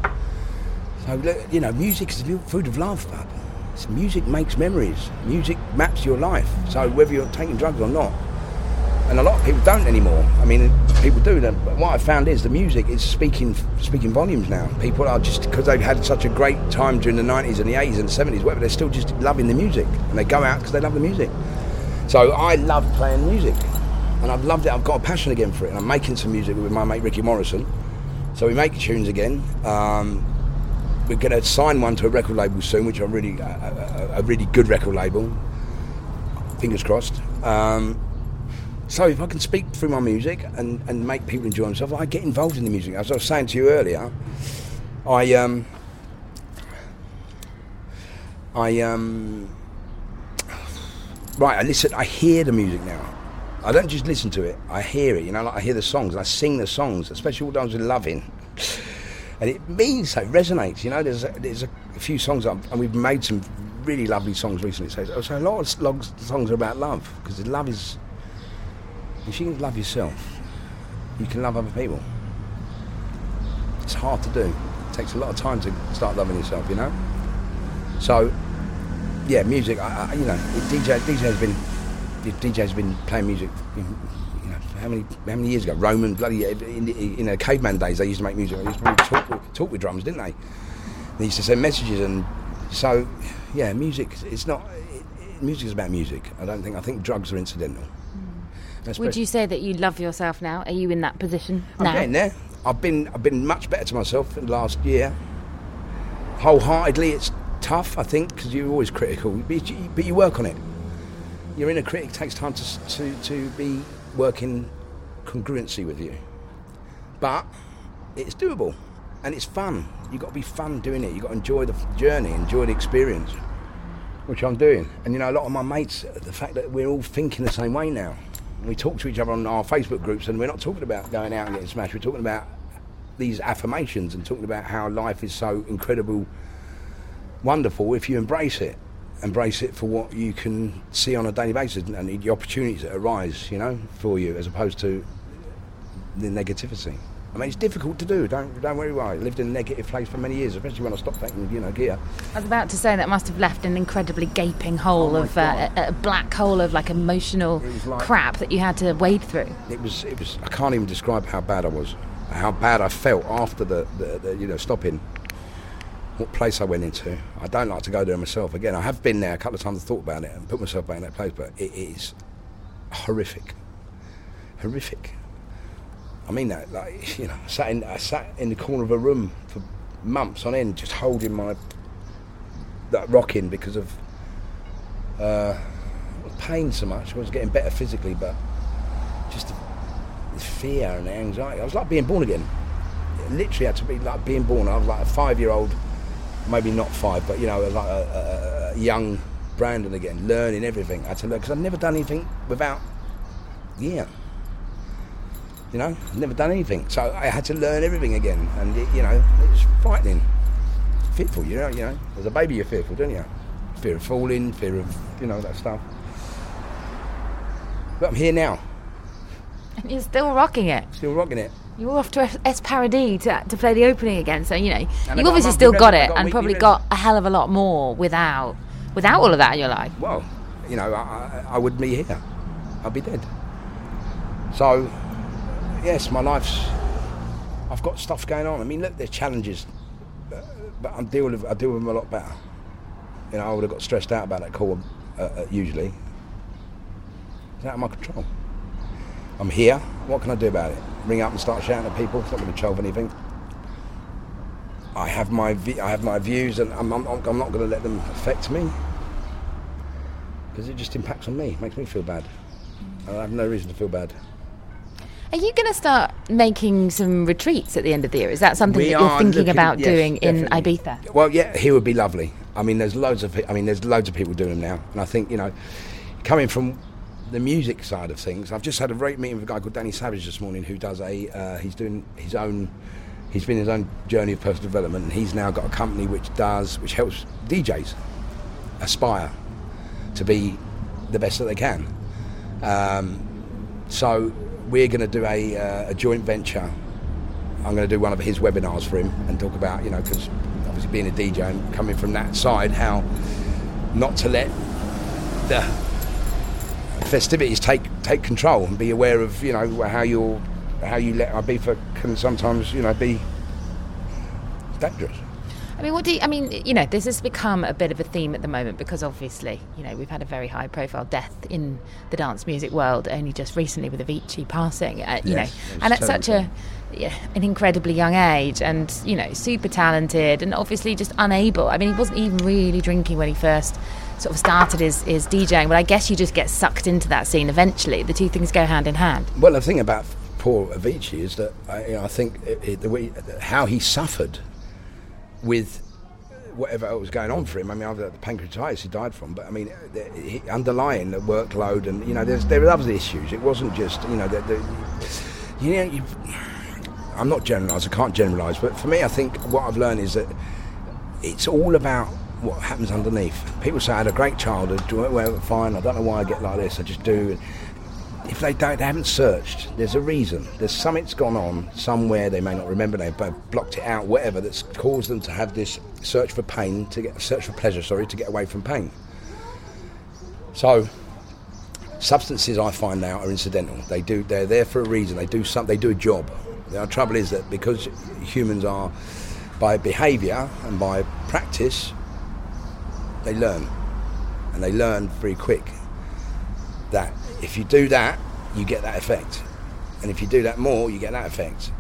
So you know, music is the food of love. bub. It's- Music makes memories. Music maps your life. So whether you're taking drugs or not, and a lot of people don't anymore. I mean, people do. But what I've found is the music is speaking speaking volumes now. People are just because they've had such a great time during the 90s and the 80s and the 70s, whatever. They're still just loving the music, and they go out because they love the music. So I love playing music, and I've loved it. I've got a passion again for it, and I'm making some music with my mate Ricky Morrison. So we make tunes again. Um, we're going to sign one to a record label soon, which are really a, a, a really good record label. Fingers crossed. Um, so if I can speak through my music and, and make people enjoy themselves, I get involved in the music. As I was saying to you earlier, I um, I um, right. I listen. I hear the music now. I don't just listen to it. I hear it. You know, like I hear the songs. I sing the songs, especially all those with loving. And it means so. It resonates. You know, there's a, there's a few songs and we've made some really lovely songs recently. So, so a lot of songs are about love because love is. If you can love yourself, you can love other people. It's hard to do. It takes a lot of time to start loving yourself. You know. So, yeah, music. I, I, you know, DJ DJ has been DJ's been playing music. You know, how many how many years ago? Roman bloody in, in, the caveman days, they used to make music. They used to talk talk with drums, didn't they? They used to send messages, and so yeah, music. It's not. It, it, music is about music. I don't think. I think drugs are incidental. Would you say that you love yourself now? Are you in that position I'm now? getting there. I've been I've been much better to myself in the last year. Wholeheartedly, it's tough. I think because you're always critical, but you, but you work on it. Your inner critic takes time to to to be working congruency with you, but it's doable and it's fun. You've got to be fun doing it. You've got to enjoy the journey, enjoy the experience, which I'm doing. And you know, a lot of my mates, the fact that we're all thinking the same way now. We talk to each other on our Facebook groups, and we're not talking about going out and getting smashed. We're talking about these affirmations and talking about how life is so incredible, wonderful if you embrace it. embrace it for what you can see on a daily basis and the opportunities that arise, you know, for you, as opposed to the negativity. I mean, it's difficult to do. Don't don't worry. Why I lived in a negative place for many years, especially when I stopped taking, you know, gear. I was about to say that must have left an incredibly gaping hole Oh of uh, a, a black hole of like emotional like- crap that you had to wade through. It was it was. I can't even describe how bad I was, how bad I felt after the, the, the you know stopping. What place I went into. I don't like to go there myself again. I have been there a couple of times. and thought about it and put myself back in that place, but it is horrific, horrific. I mean that, like you know, I sat in I sat in the corner of a room for months on end, just holding my that rocking because of uh, pain so much. I was getting better physically, but just the, the fear and the anxiety. I was like being born again. It literally had to be like being born. I was like a five-year-old, maybe not five, but you know, like a, a, a young Brandon again, learning everything. I had to learn because I'd never done anything without gear. You know, I'd never done anything, so I had to learn everything again, and it, you know, it was frightening, fearful. You know, you know, as a baby, you're fearful, don't you? Fear of falling, fear of you know that stuff. But I'm here now, And you're still rocking it. still rocking it. You're off to Es Paradis to, to play the opening again, so you know I you've obviously still got it, got and probably got a hell of a lot more without without all of that in your life. Well, you know, I, I, I wouldn't be here. I'd be dead. So, yes, my life's. I've got stuff going on. I mean, look, there's challenges, uh, but I'm deal with. I deal with them a lot better. You know, I would have got stressed out about that call uh, uh, usually. It's out of my control. I'm here. What can I do about it? Ring up and start shouting at people. It's not going to solve anything. I have my I have my views, and I'm, I'm, I'm not going to let them affect me because it just impacts on me, makes me feel bad. I have no reason to feel bad. Are you going to start making some retreats at the end of the year? Is that something We that you're thinking looking- about yes, doing in. Ibiza? Well, yeah, here would be lovely. I mean, there's loads of. I mean, there's loads of people doing them now, and I think you know, coming from the music side of things, I've just had a great meeting with a guy called Danny Savage this morning, who does a. Uh, he's doing his own. He's been his own journey of personal development, and he's now got a company which does, which helps DJs aspire to be the best that they can. Um, so we're going to do a, uh, a joint venture. I'm going to do one of his webinars for him and talk about, you know, because obviously being a DJ and coming from that side, how not to let the festivities take take control and be aware of, you know, how you're how you let Ibiza can sometimes, you know, be dangerous. I mean, what do you, I mean? You know, this has become a bit of a theme at the moment because obviously, you know, we've had a very high-profile death in the dance music world only just recently with Avicii passing. Uh, you Yes, know, and at such a yeah, an incredibly young age, and you know, super talented, and obviously just unable. I mean, he wasn't even really drinking when he first sort of started his, his DJing, but I guess you just get sucked into that scene eventually. The two things go hand in hand. Well, the thing about poor Avicii is that I, you know, I think it, it, the way, how he suffered with whatever was going on for him. I mean, the pancreatitis he died from, but I mean, underlying the workload and you know, there's there were other issues. It wasn't just you know, the, the, you know, you, I'm not generalising. I can't generalise, but for me, I think what I've learned is that it's all about what happens underneath. People say I had a great childhood, do well, fine. I don't know why I get like this. I just do. If they don't, they haven't searched. There's a reason. There's something's gone on somewhere. They may not remember. They've blocked it out. Whatever that's caused them to have this search for pain, to get search for pleasure. Sorry, to get away from pain. So, substances I find now are incidental. They do. They're there for a reason. They do some. They do a job. The trouble is that because humans are, by behaviour and by practice, they learn, and they learn very quick. That if you do that, you get that effect, and if you do that more, you get that effect.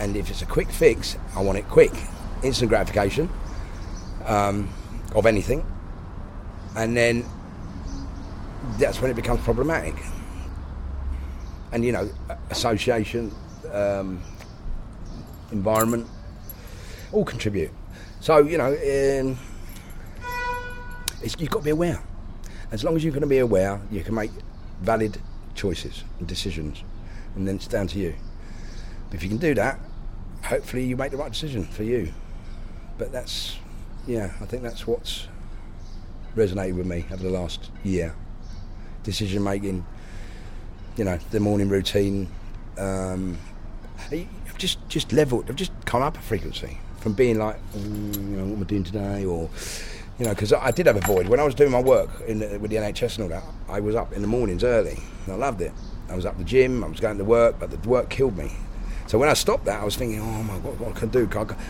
And if it's a quick fix, I want it quick, instant gratification um, of anything, and then that's when it becomes problematic. And you know, association, um, environment, all contribute. So you know, um, you've got to be aware. As long as you're going to be aware, you can make valid choices and decisions, and then it's down to you. If you can do that, hopefully you make the right decision for you. But that's, yeah, I think that's what's resonated with me over the last year. Decision making, you know, the morning routine. Um, I've just just leveled. I've just come up a frequency from being like, mm, you know, what am I doing today, or you know, because I did have a void when I was doing my work the, with the NHS and all that. I was up in the mornings early, and I loved it. I was up the gym, I was going to work, but the work killed me. So when I stopped that, I was thinking, oh my God, what can I do?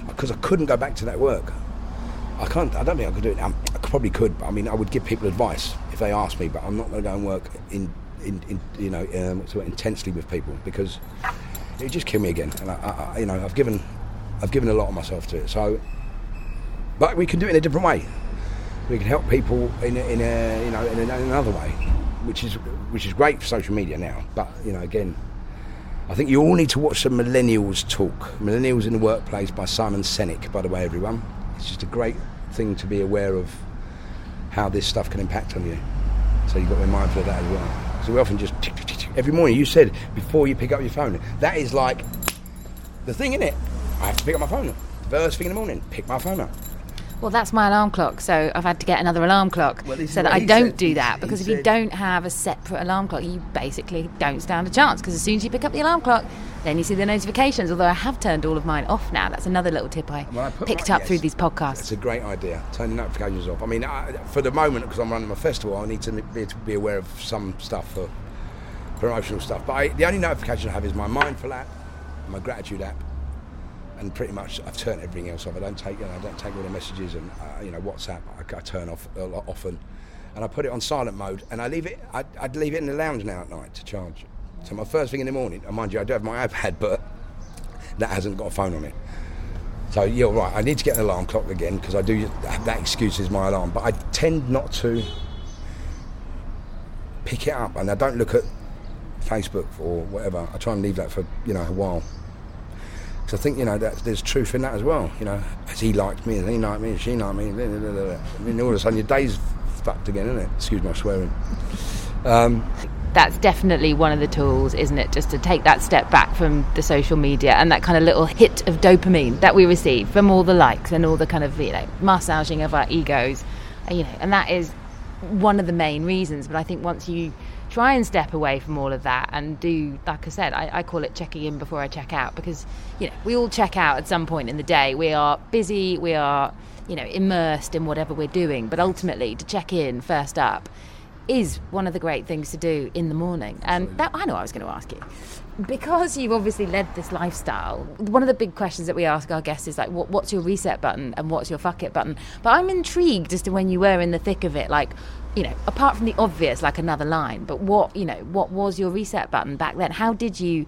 Because I couldn't go back to that work. I can't. I don't think I could do it. I probably could, but I mean, I would give people advice if they asked me. But I'm not going to go and work in, in, in you know, um, intensely with people because it would just kill me again. And I, I, you know, I've given, I've given a lot of myself to it. So, but we can do it in a different way. We can help people in, a, in a, you know, in, in another way, which is which is great for social media now. But you know, again, I think you all need to watch some Millennials Talk. Millennials in the Workplace by Simon Sinek, by the way, everyone. It's just a great thing to be aware of how this stuff can impact on you. So you've got to be mindful of that as well. So we often just every morning. You said before you pick up your phone. That is like the thing in it. I have to pick up my phone. The first thing in the morning, pick my phone up. Well, that's my alarm clock, so I've had to get another alarm clock Well, so that I don't do that. Because if you don't have a separate alarm clock, you basically don't stand a chance. Because as soon as you pick up the alarm clock, then you see the notifications. Although I have turned all of mine off now. That's another little tip I Well, I picked my- up through these podcasts. It's a great idea. Turn the notifications off. I mean, I, for the moment, because I'm running my festival, I need to be, to be aware of some stuff for promotional stuff. But I, the only notification I have is my mindful app, my gratitude app, and pretty much I've turned everything else off. I don't take, you know, I don't take all the messages and uh, you know WhatsApp. I, I turn off a lot often, and I put it on silent mode, and I leave it. I, I'd leave it in the lounge now at night to charge. So my first thing in the morning, and mind you, I do have my iPad, but that hasn't got a phone on it. So you're right. I need to get an alarm clock again because I do that excuse is my alarm, but I tend not to pick it up, and I don't look at Facebook or whatever. I try and leave that for you know a while. Because I think you know that there's truth in that as well. You know, has he liked me? Has he liked me? Has she liked me? Blah, blah, blah. I mean, all of a sudden your day's fucked again, isn't it? Excuse my swearing. Um, that's definitely one of the tools, isn't it? Just to take that step back from the social media and that kind of little hit of dopamine that we receive from all the likes and all the kind of you know massaging of our egos, you know, and that is one of the main reasons. But I think once you try and step away from all of that and do, like I said, I, I call it checking in before I check out because you know we all check out at some point in the day. We are busy. We are you know immersed in whatever we're doing, but ultimately to check in first up is one of the great things to do in the morning. And that I know I was going to ask you. Because you've obviously led this lifestyle, one of the big questions that we ask our guests is like, what, what's your reset button and what's your fuck it button? But I'm intrigued as to when you were in the thick of it, like, you know, apart from the obvious, like another line, but what, you know, what was your reset button back then? How did you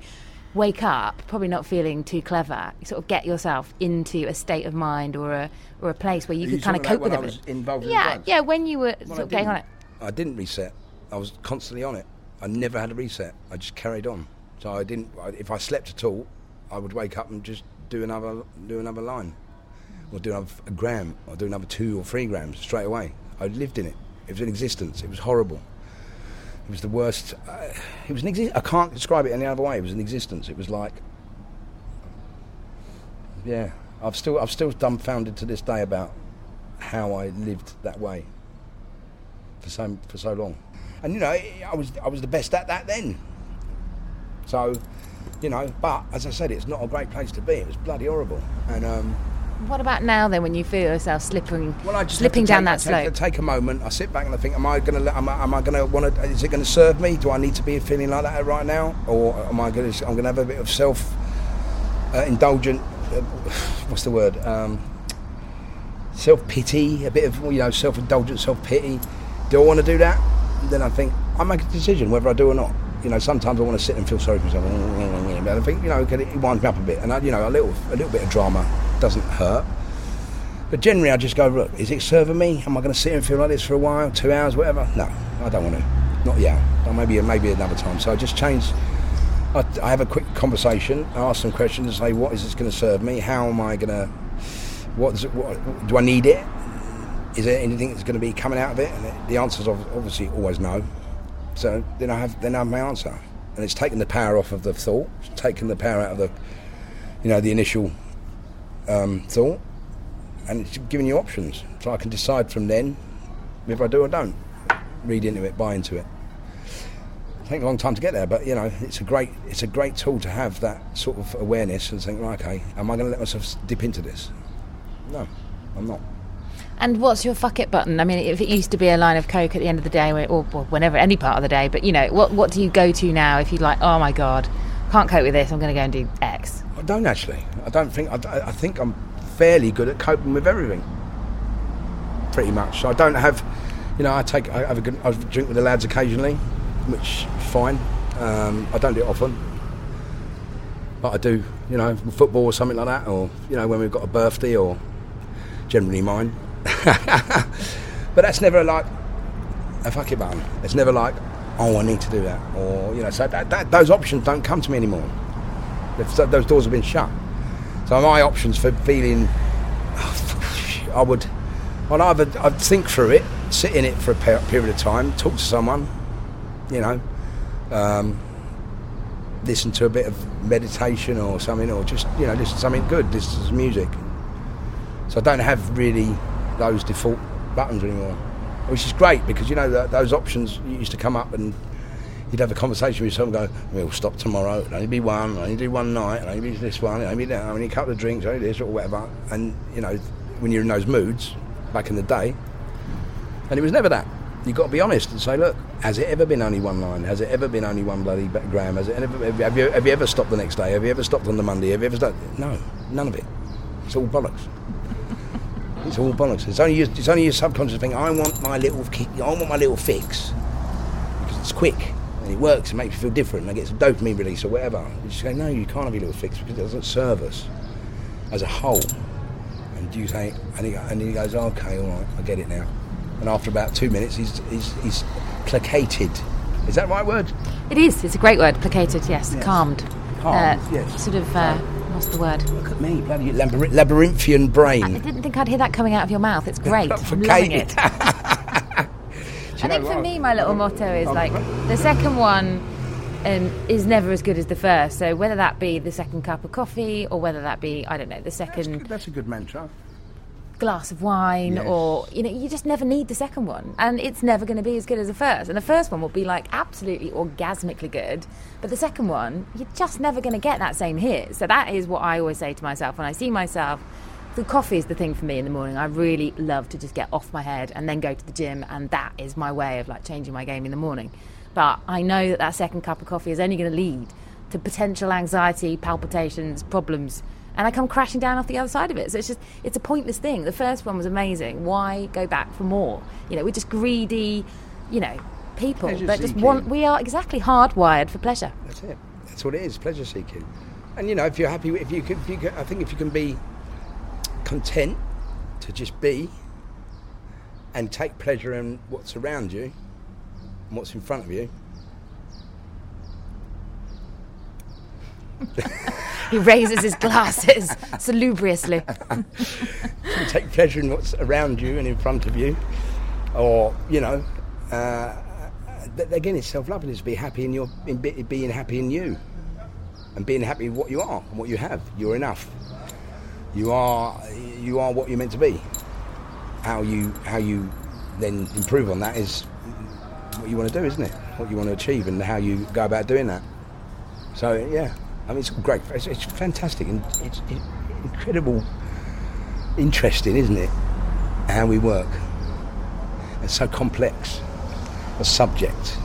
wake up, probably not feeling too clever, sort of get yourself into a state of mind or a, or a place where you Are could you kind of cope with it? involved in yeah, yeah, when you were Well, sort of getting on it. I didn't reset. I was constantly on it. I never had a reset. I just carried on. So I didn't. If I slept at all, I would wake up and just do another do another line, or do another a gram, or do another two or three grams straight away. I lived in it. It was an existence. It was horrible. It was the worst. Uh, it was an exi- I can't describe it any other way. It was an existence. It was like, yeah. I've still I've still dumbfounded to this day about how I lived that way for so for so long. And you know, I was I was the best at that then. So, you know, but as I said, it's not a great place to be. It was bloody horrible. And um, What about now then, when you feel yourself slipping, well, I just slipping down that take, I slope? take, I take a moment. I sit back and I think, am I going to? Am I, am I going to want to? Is it going to serve me? Do I need to be feeling like that right now, or am I going to? I'm going to have a bit of self uh, indulgent. Uh, what's the word? Um, self pity, a bit of you know self indulgent, self pity. Do I want to do that? Then I think I make a decision whether I do or not. You know, sometimes I want to sit and feel sorry for myself. But I think you know, it winds me up a bit, and I, you know, a little, a little bit of drama doesn't hurt. But generally, I just go, look, is it serving me? Am I going to sit and feel like this for a while, two hours, whatever? No, I don't want to. Not yet. Maybe, maybe another time. So I just change. I, I have a quick conversation. Ask some questions and say, what is this going to serve me? How am I going to? What do I need it? Is there anything that's going to be coming out of it? And the answer is obviously always no. So then I have then I have my answer, and it's taken the power off of the thought, it's taken the power out of the, you know, the initial um, thought, and it's giving you options. So I can decide from then if I do or don't, read into it, buy into it. Take a long time to get there, but you know, it's a great it's a great tool to have that sort of awareness and think, right, okay, am I going to let myself dip into this? No, I'm not. And what's your fuck it button? I mean, if it used to be a line of coke at the end of the day, or, or whenever, any part of the day, but you know, what what do you go to now if you're like, oh my god, can't cope with this, I'm going to go and do X. I don't actually. I don't think. I, I think I'm fairly good at coping with everything. Pretty much. I don't have. You know, I take. I have a good. I drink with the lads occasionally, which fine. Um, I don't do it often, but I do. You know, football or something like that, or you know, when we've got a birthday, or generally mine. but that's never like a fuck it button. It's never like, oh, I need to do that, or you know. So that, that, those options don't come to me anymore. Those doors have been shut. So my options for feeling, I would, I'd either I'd think through it, sit in it for a period of time, talk to someone, you know, um, listen to a bit of meditation or something, or just you know, listen to something good, listen to music. So I don't have really those default buttons anymore, which is great because you know those options used to come up and you'd have a conversation with someone, go, we'll stop tomorrow, it'll only be one, it'll only do one night, it'll only be this one, it'll only be that, only a couple of drinks, only this or whatever. And, you know, when you're in those moods, back in the day, and it was never that. You've got to be honest and say, look, has it ever been only one line? Has it ever been only one bloody gram? Has it ever, have, you, have you ever stopped the next day? Have you ever stopped on the Monday? Have you ever stopped? No, none of it. It's all bollocks. It's all bollocks. It's only your, it's only your subconscious thing. I want my little. I want my little fix because it's quick and it works. It makes you feel different. And I get some dopamine release or whatever. You just go, no, you can't have your little fix because it doesn't serve us as a whole. And you say, and he, and he goes, okay, all right, I get it now. And after about two minutes, he's he's, he's placated. Is that the right word? It is. It's a great word. Placated. Yes. Yes. Calmed. Calmed, Uh, yes. Sort of. Uh, what's the word? Look at me, bloody labyrinth, labyrinthian brain. I didn't think I'd hear that coming out of your mouth. It's great. I'm loving it. I think for me, my little motto is like the second one um, is never as good as the first. So whether that be the second cup of coffee or whether that be I don't know the That's, second good, that's a good mantra. glass of wine Yes. or you know you just never need the second one and it's never going to be as good as the first and the first one will be like absolutely orgasmically good but the second one you're just never going to get that same hit so that is what i always say to myself when i see myself the coffee is the thing for me in the morning i really love to just get off my head and then go to the gym and that is my way of like changing my game in the morning but i know that that second cup of coffee is only going to lead to potential anxiety palpitations problems and I come crashing down off the other side of it. So it's just it's a pointless thing. The first one was amazing. Why go back for more? You know, we're just greedy, you know, people Pleasure that just want. We are exactly hardwired for pleasure. That's it. That's what it is. Pleasure seeking. And you know, if you're happy, if you can, if you can I think if you can be content to just be and take pleasure in what's around you and what's in front of you, He raises his glasses salubriously. take pleasure in what's around you and in front of you, or you know, uh, again, it's self-love. And it's be happy in your, in be, being happy in you, and being happy with what you are and what you have. You're enough. You are, you are what you're meant to be. How you, how you then improve on that is what you want to do, isn't it? What you want to achieve and how you go about doing that. So yeah, I mean, it's great. It's, it's fantastic and it's, it's incredible interesting, isn't it? How we work. It's so complex. A subject.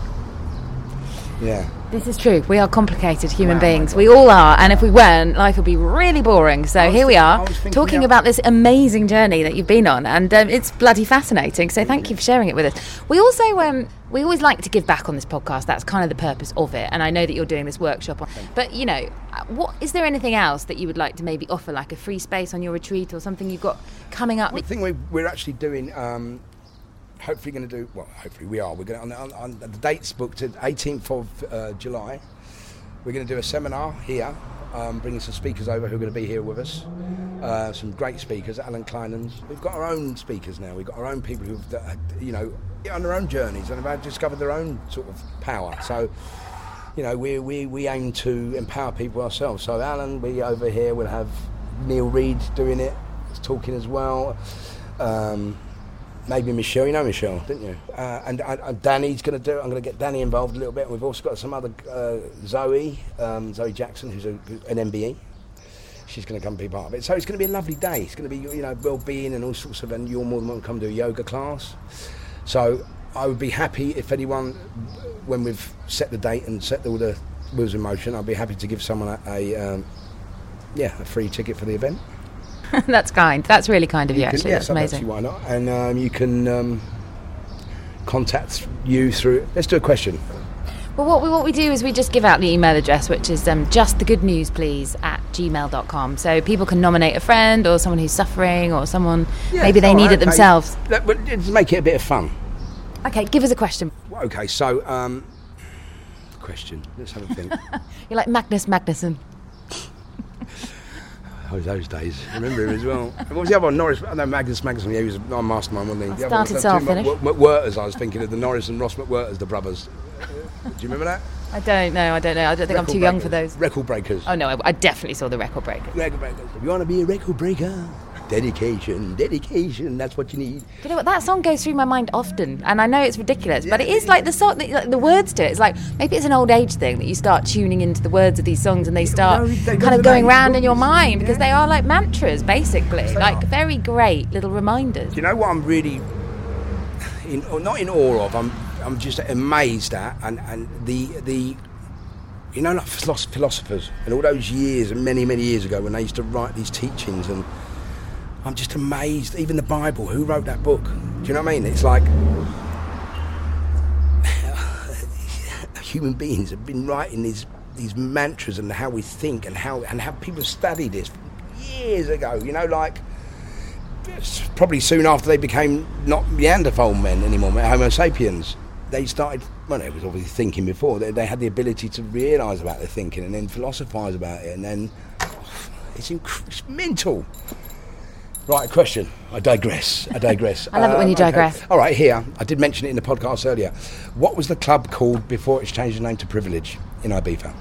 Yeah. This is true. We are complicated human Wow, beings. We all are. And if we weren't, life would be really boring. So here we are, talking about this amazing journey that you've been on. And um, it's bloody fascinating. So thank you for sharing it with us. We also, um, we always like to give back on this podcast. That's kind of the purpose of it. And I know that you're doing this workshop. On, but, you know, what is there anything else that you would like to maybe offer, like a free space on your retreat or something you've got coming up? One thing we, we're actually doing, um, hopefully going to do, well, hopefully we are. We're going to, on, on, the date's booked at 18th of uh, July. We're going to do a seminar here, um, bringing some speakers over who are going to be here with us. Uh, some great speakers, Alan Kleinans. We've got our own speakers now. We've got our own people who've, you know, on their own journeys and have discovered their own sort of power. So, you know, we, we, we aim to empower people ourselves. So, Alan, we over here we'll have Neil Reed doing it, talking as well. Um, maybe Michelle. You know Michelle, didn't you? Uh, and, and, Danny's going to do it. I'm going to get Danny involved a little bit. We've also got some other uh, Zoe, um, Zoe Jackson, who's a, an MBE. She's going to come be part of it. So it's going to be a lovely day. It's going to be you know well-being and all sorts of. And you're more than welcome to come to a yoga class. So I would be happy if anyone, when we've set the date and set all the wheels in motion, I'd be happy to give someone a, a um, yeah a free ticket for the event. That's kind. That's really kind of you, You can- actually. yeah, That's amazing. why not? And um, you can um, contact you through. Let's do a question. Well, what we, what we do is we just give out the email address, which is um, just the good news, please, at gmail.com. So people can nominate a friend or someone who's suffering or someone maybe they need right, it okay. themselves. That- but Let's make it a bit of fun. Okay, give us a question. Okay, so um, question. Let's have a think. You're like Magnus Magnusson. Oh, those days. I remember him as well. What was the other one? Norris. No, Magnus Magnusson. Yeah, he was our mastermind, wasn't he? The other one started was so I'll finish. McWhirters. I was thinking of the Norris and Ross McWhirters, the brothers. Do you remember that? I don't know. I don't know. I don't think I'm Record too young for those. Record breakers. Oh no, I, I definitely saw the record breaker. Record breakers. If you want to be a record breaker, dedication, dedication. That's what you need. You know what? That song goes through my mind often, and I know it's ridiculous, but it is like the song, the, like the words to it. It's like maybe it's an old age thing that you start tuning into the words of these songs, and they start No, kind of going round in your mind because they are like mantras, basically, like are. very great little reminders. Do you know what I'm really in, oh, not in awe of? I'm I'm just amazed at, and and the the you know like philosophers and all those years and many many years ago when they used to write these teachings and. I'm just amazed. Even the Bible, who wrote that book? Do you know what I mean? It's like human beings have been writing these these mantras and how we think and how and how people study this years ago. You know, like probably soon after they became not Neanderthal men anymore, Homo sapiens. They started, well, they was obviously thinking before. They, they had the ability to realise about their thinking and then philosophise about it, and then it's, inc- it's mental. Right, a question. I digress. I digress. I love it when you okay. digress. All right, here. I did mention it in the podcast earlier. What was the club called before it's changed the name to Privilege in Ibiza?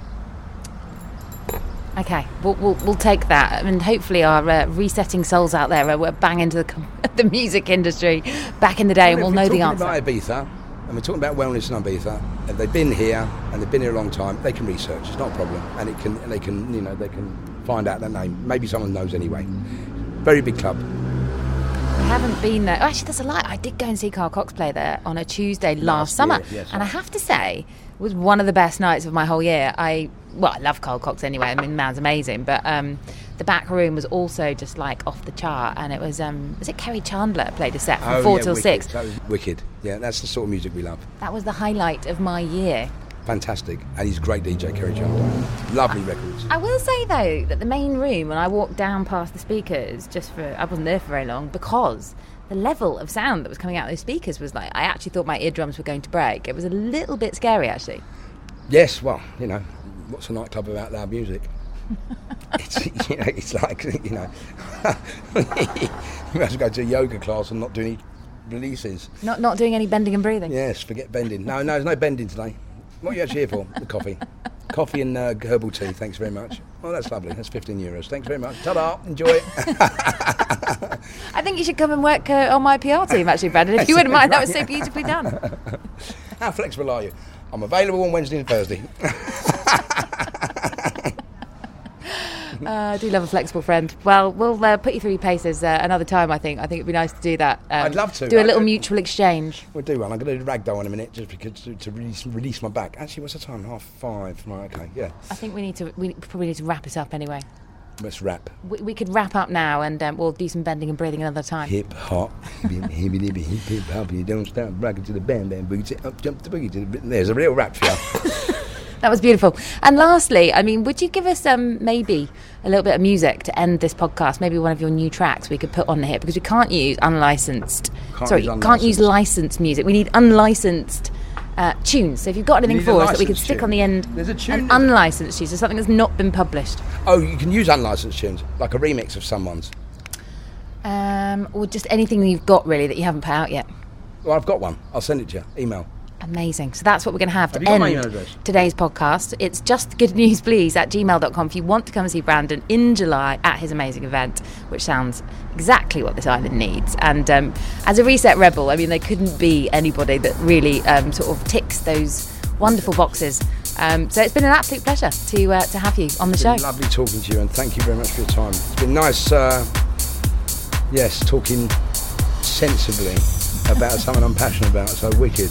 Okay, we'll, we'll, we'll take that, and hopefully our uh, resetting souls out there were bang into the, com- the music industry back in the day, and Well, know we're the talking answer. About Ibiza, and we're talking about wellness in Ibiza, they've been here and they've been here a long time. They can research; it's not a problem, and it can, and they can, you know, they can find out that name. Maybe someone knows anyway. Very big club. I haven't been there. Oh, actually, that's a lie. I did go and see Carl Cox play there on a Tuesday last, Last summer, year, yes, and I have to say, it was one of the best nights of my whole year. I well, I love Carl Cox anyway. I mean, man's amazing, but um, the back room was also just like off the chart, and it was um, was it Kerri Chandler played a set from four Oh, yeah, till wicked. six. That was wicked. Yeah, that's the sort of music we love. That was the highlight of my year. Fantastic, and he's a great DJ, Kerri Chandler. Lovely records. I will say though that the main room, when I walked down past the speakers, just for I wasn't there for very long because the level of sound that was coming out of those speakers was like I actually thought my eardrums were going to break. It was a little bit scary actually. Yes, well, you know, what's a nightclub without loud music? it's, you know, it's like, you know, you have go to a yoga class and not do any releases. Not not doing any bending and breathing. Yes, forget bending. No, no, there's no bending today. What are you actually here for? The coffee. Coffee and uh, herbal tea, thanks very much. Oh, that's lovely. That's 15 euros. Thanks very much. Ta-da. Enjoy it. I think you should come and work uh, on my PR team actually, Brandon, if you wouldn't mind. That was so beautifully done. How flexible are you? I'm available on Wednesday and Thursday. Uh, I do love a flexible friend. Well, we'll uh, put you through your paces uh, another time. I think. I think it'd be nice to do that. Um, I'd love to. do a little mutual exchange. We'll do one. I'm going to do ragdoll in a minute just because to, to release, release my back. Actually, what's the time? Half five. Right, okay, yeah. I think we need to. We probably need to wrap it up anyway. Let's wrap. We, we could wrap up now, and um, we'll do some bending and breathing another time. Hip hop, hip hip hop. You don't stop rocking to the bam bam boogie. Up jump the boogie to the. There's a real rap for you. That was beautiful. And lastly, I mean, would you give us um, maybe a little bit of music to end this podcast? Maybe one of your new tracks we could put on here because we can't use unlicensed. Can't sorry, use can't use licensed music. We need unlicensed. Uh, tunes. So if you've got anything a for us that we could stick tune. on the end, There's a an unlicensed tune, so something that's not been published, oh, you can use unlicensed tunes, like a remix of someone's. um, or just anything you've got really that you haven't put out yet. Well, I've got one. I'll send it to you. Email. Amazing. So that's what we're going to have to Have you end my email address? today's podcast. It's just good news, please, at gmail.com if you want to come and see Brandon in July at his amazing event, which sounds exactly what this island needs. And um, as a reset rebel, I mean, there couldn't be anybody that really um, sort of ticks those wonderful boxes. Um, so it's been an absolute pleasure to uh, to have you on the show. lovely talking to you, and thank you very much for your time. It's been nice, uh, yes, talking sensibly about something I'm passionate about. So wicked.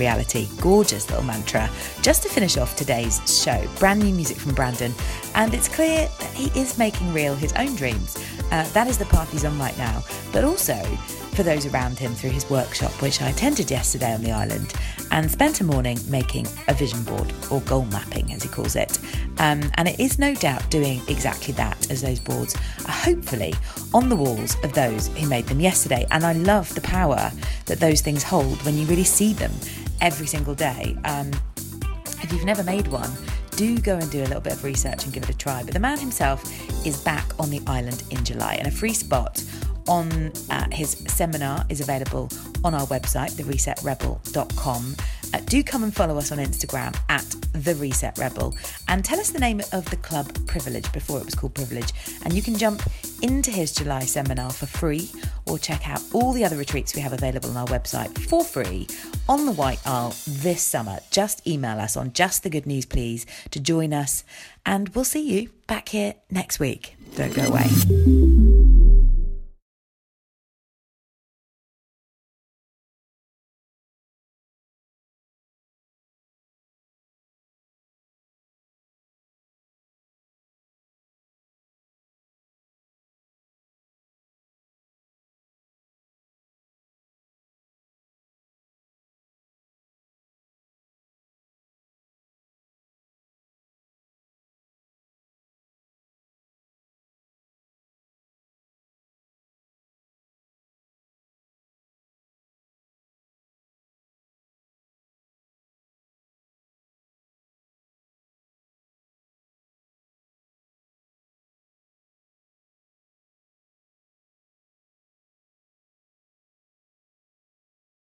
Reality. Gorgeous little mantra. Just to finish off today's show, brand new music from Brandon, and it's clear that he is making real his own dreams. Uh, that is the path he's on right now, but also for those around him through his workshop, which I attended yesterday on the island, and spent a morning making a vision board, or goal mapping as he calls it. Um, and it is no doubt doing exactly that, as those boards are hopefully on the walls of those who made them yesterday. And I love the power that those things hold when you really see them every single day. Um, if you've never made one, do go and do a little bit of research and give it a try. But the man himself is back on the island in July, and a free spot on uh, his seminar is available on our website, theresetrebel.com. Uh, do come and follow us on Instagram at The Reset Rebel and tell us the name of the club Privilege before it was called Privilege. And you can jump into his July seminar for free or check out all the other retreats we have available on our website for free on the White Isle this summer. Just email us on Just the Good News, please, to join us. And we'll see you back here next week. Don't go away.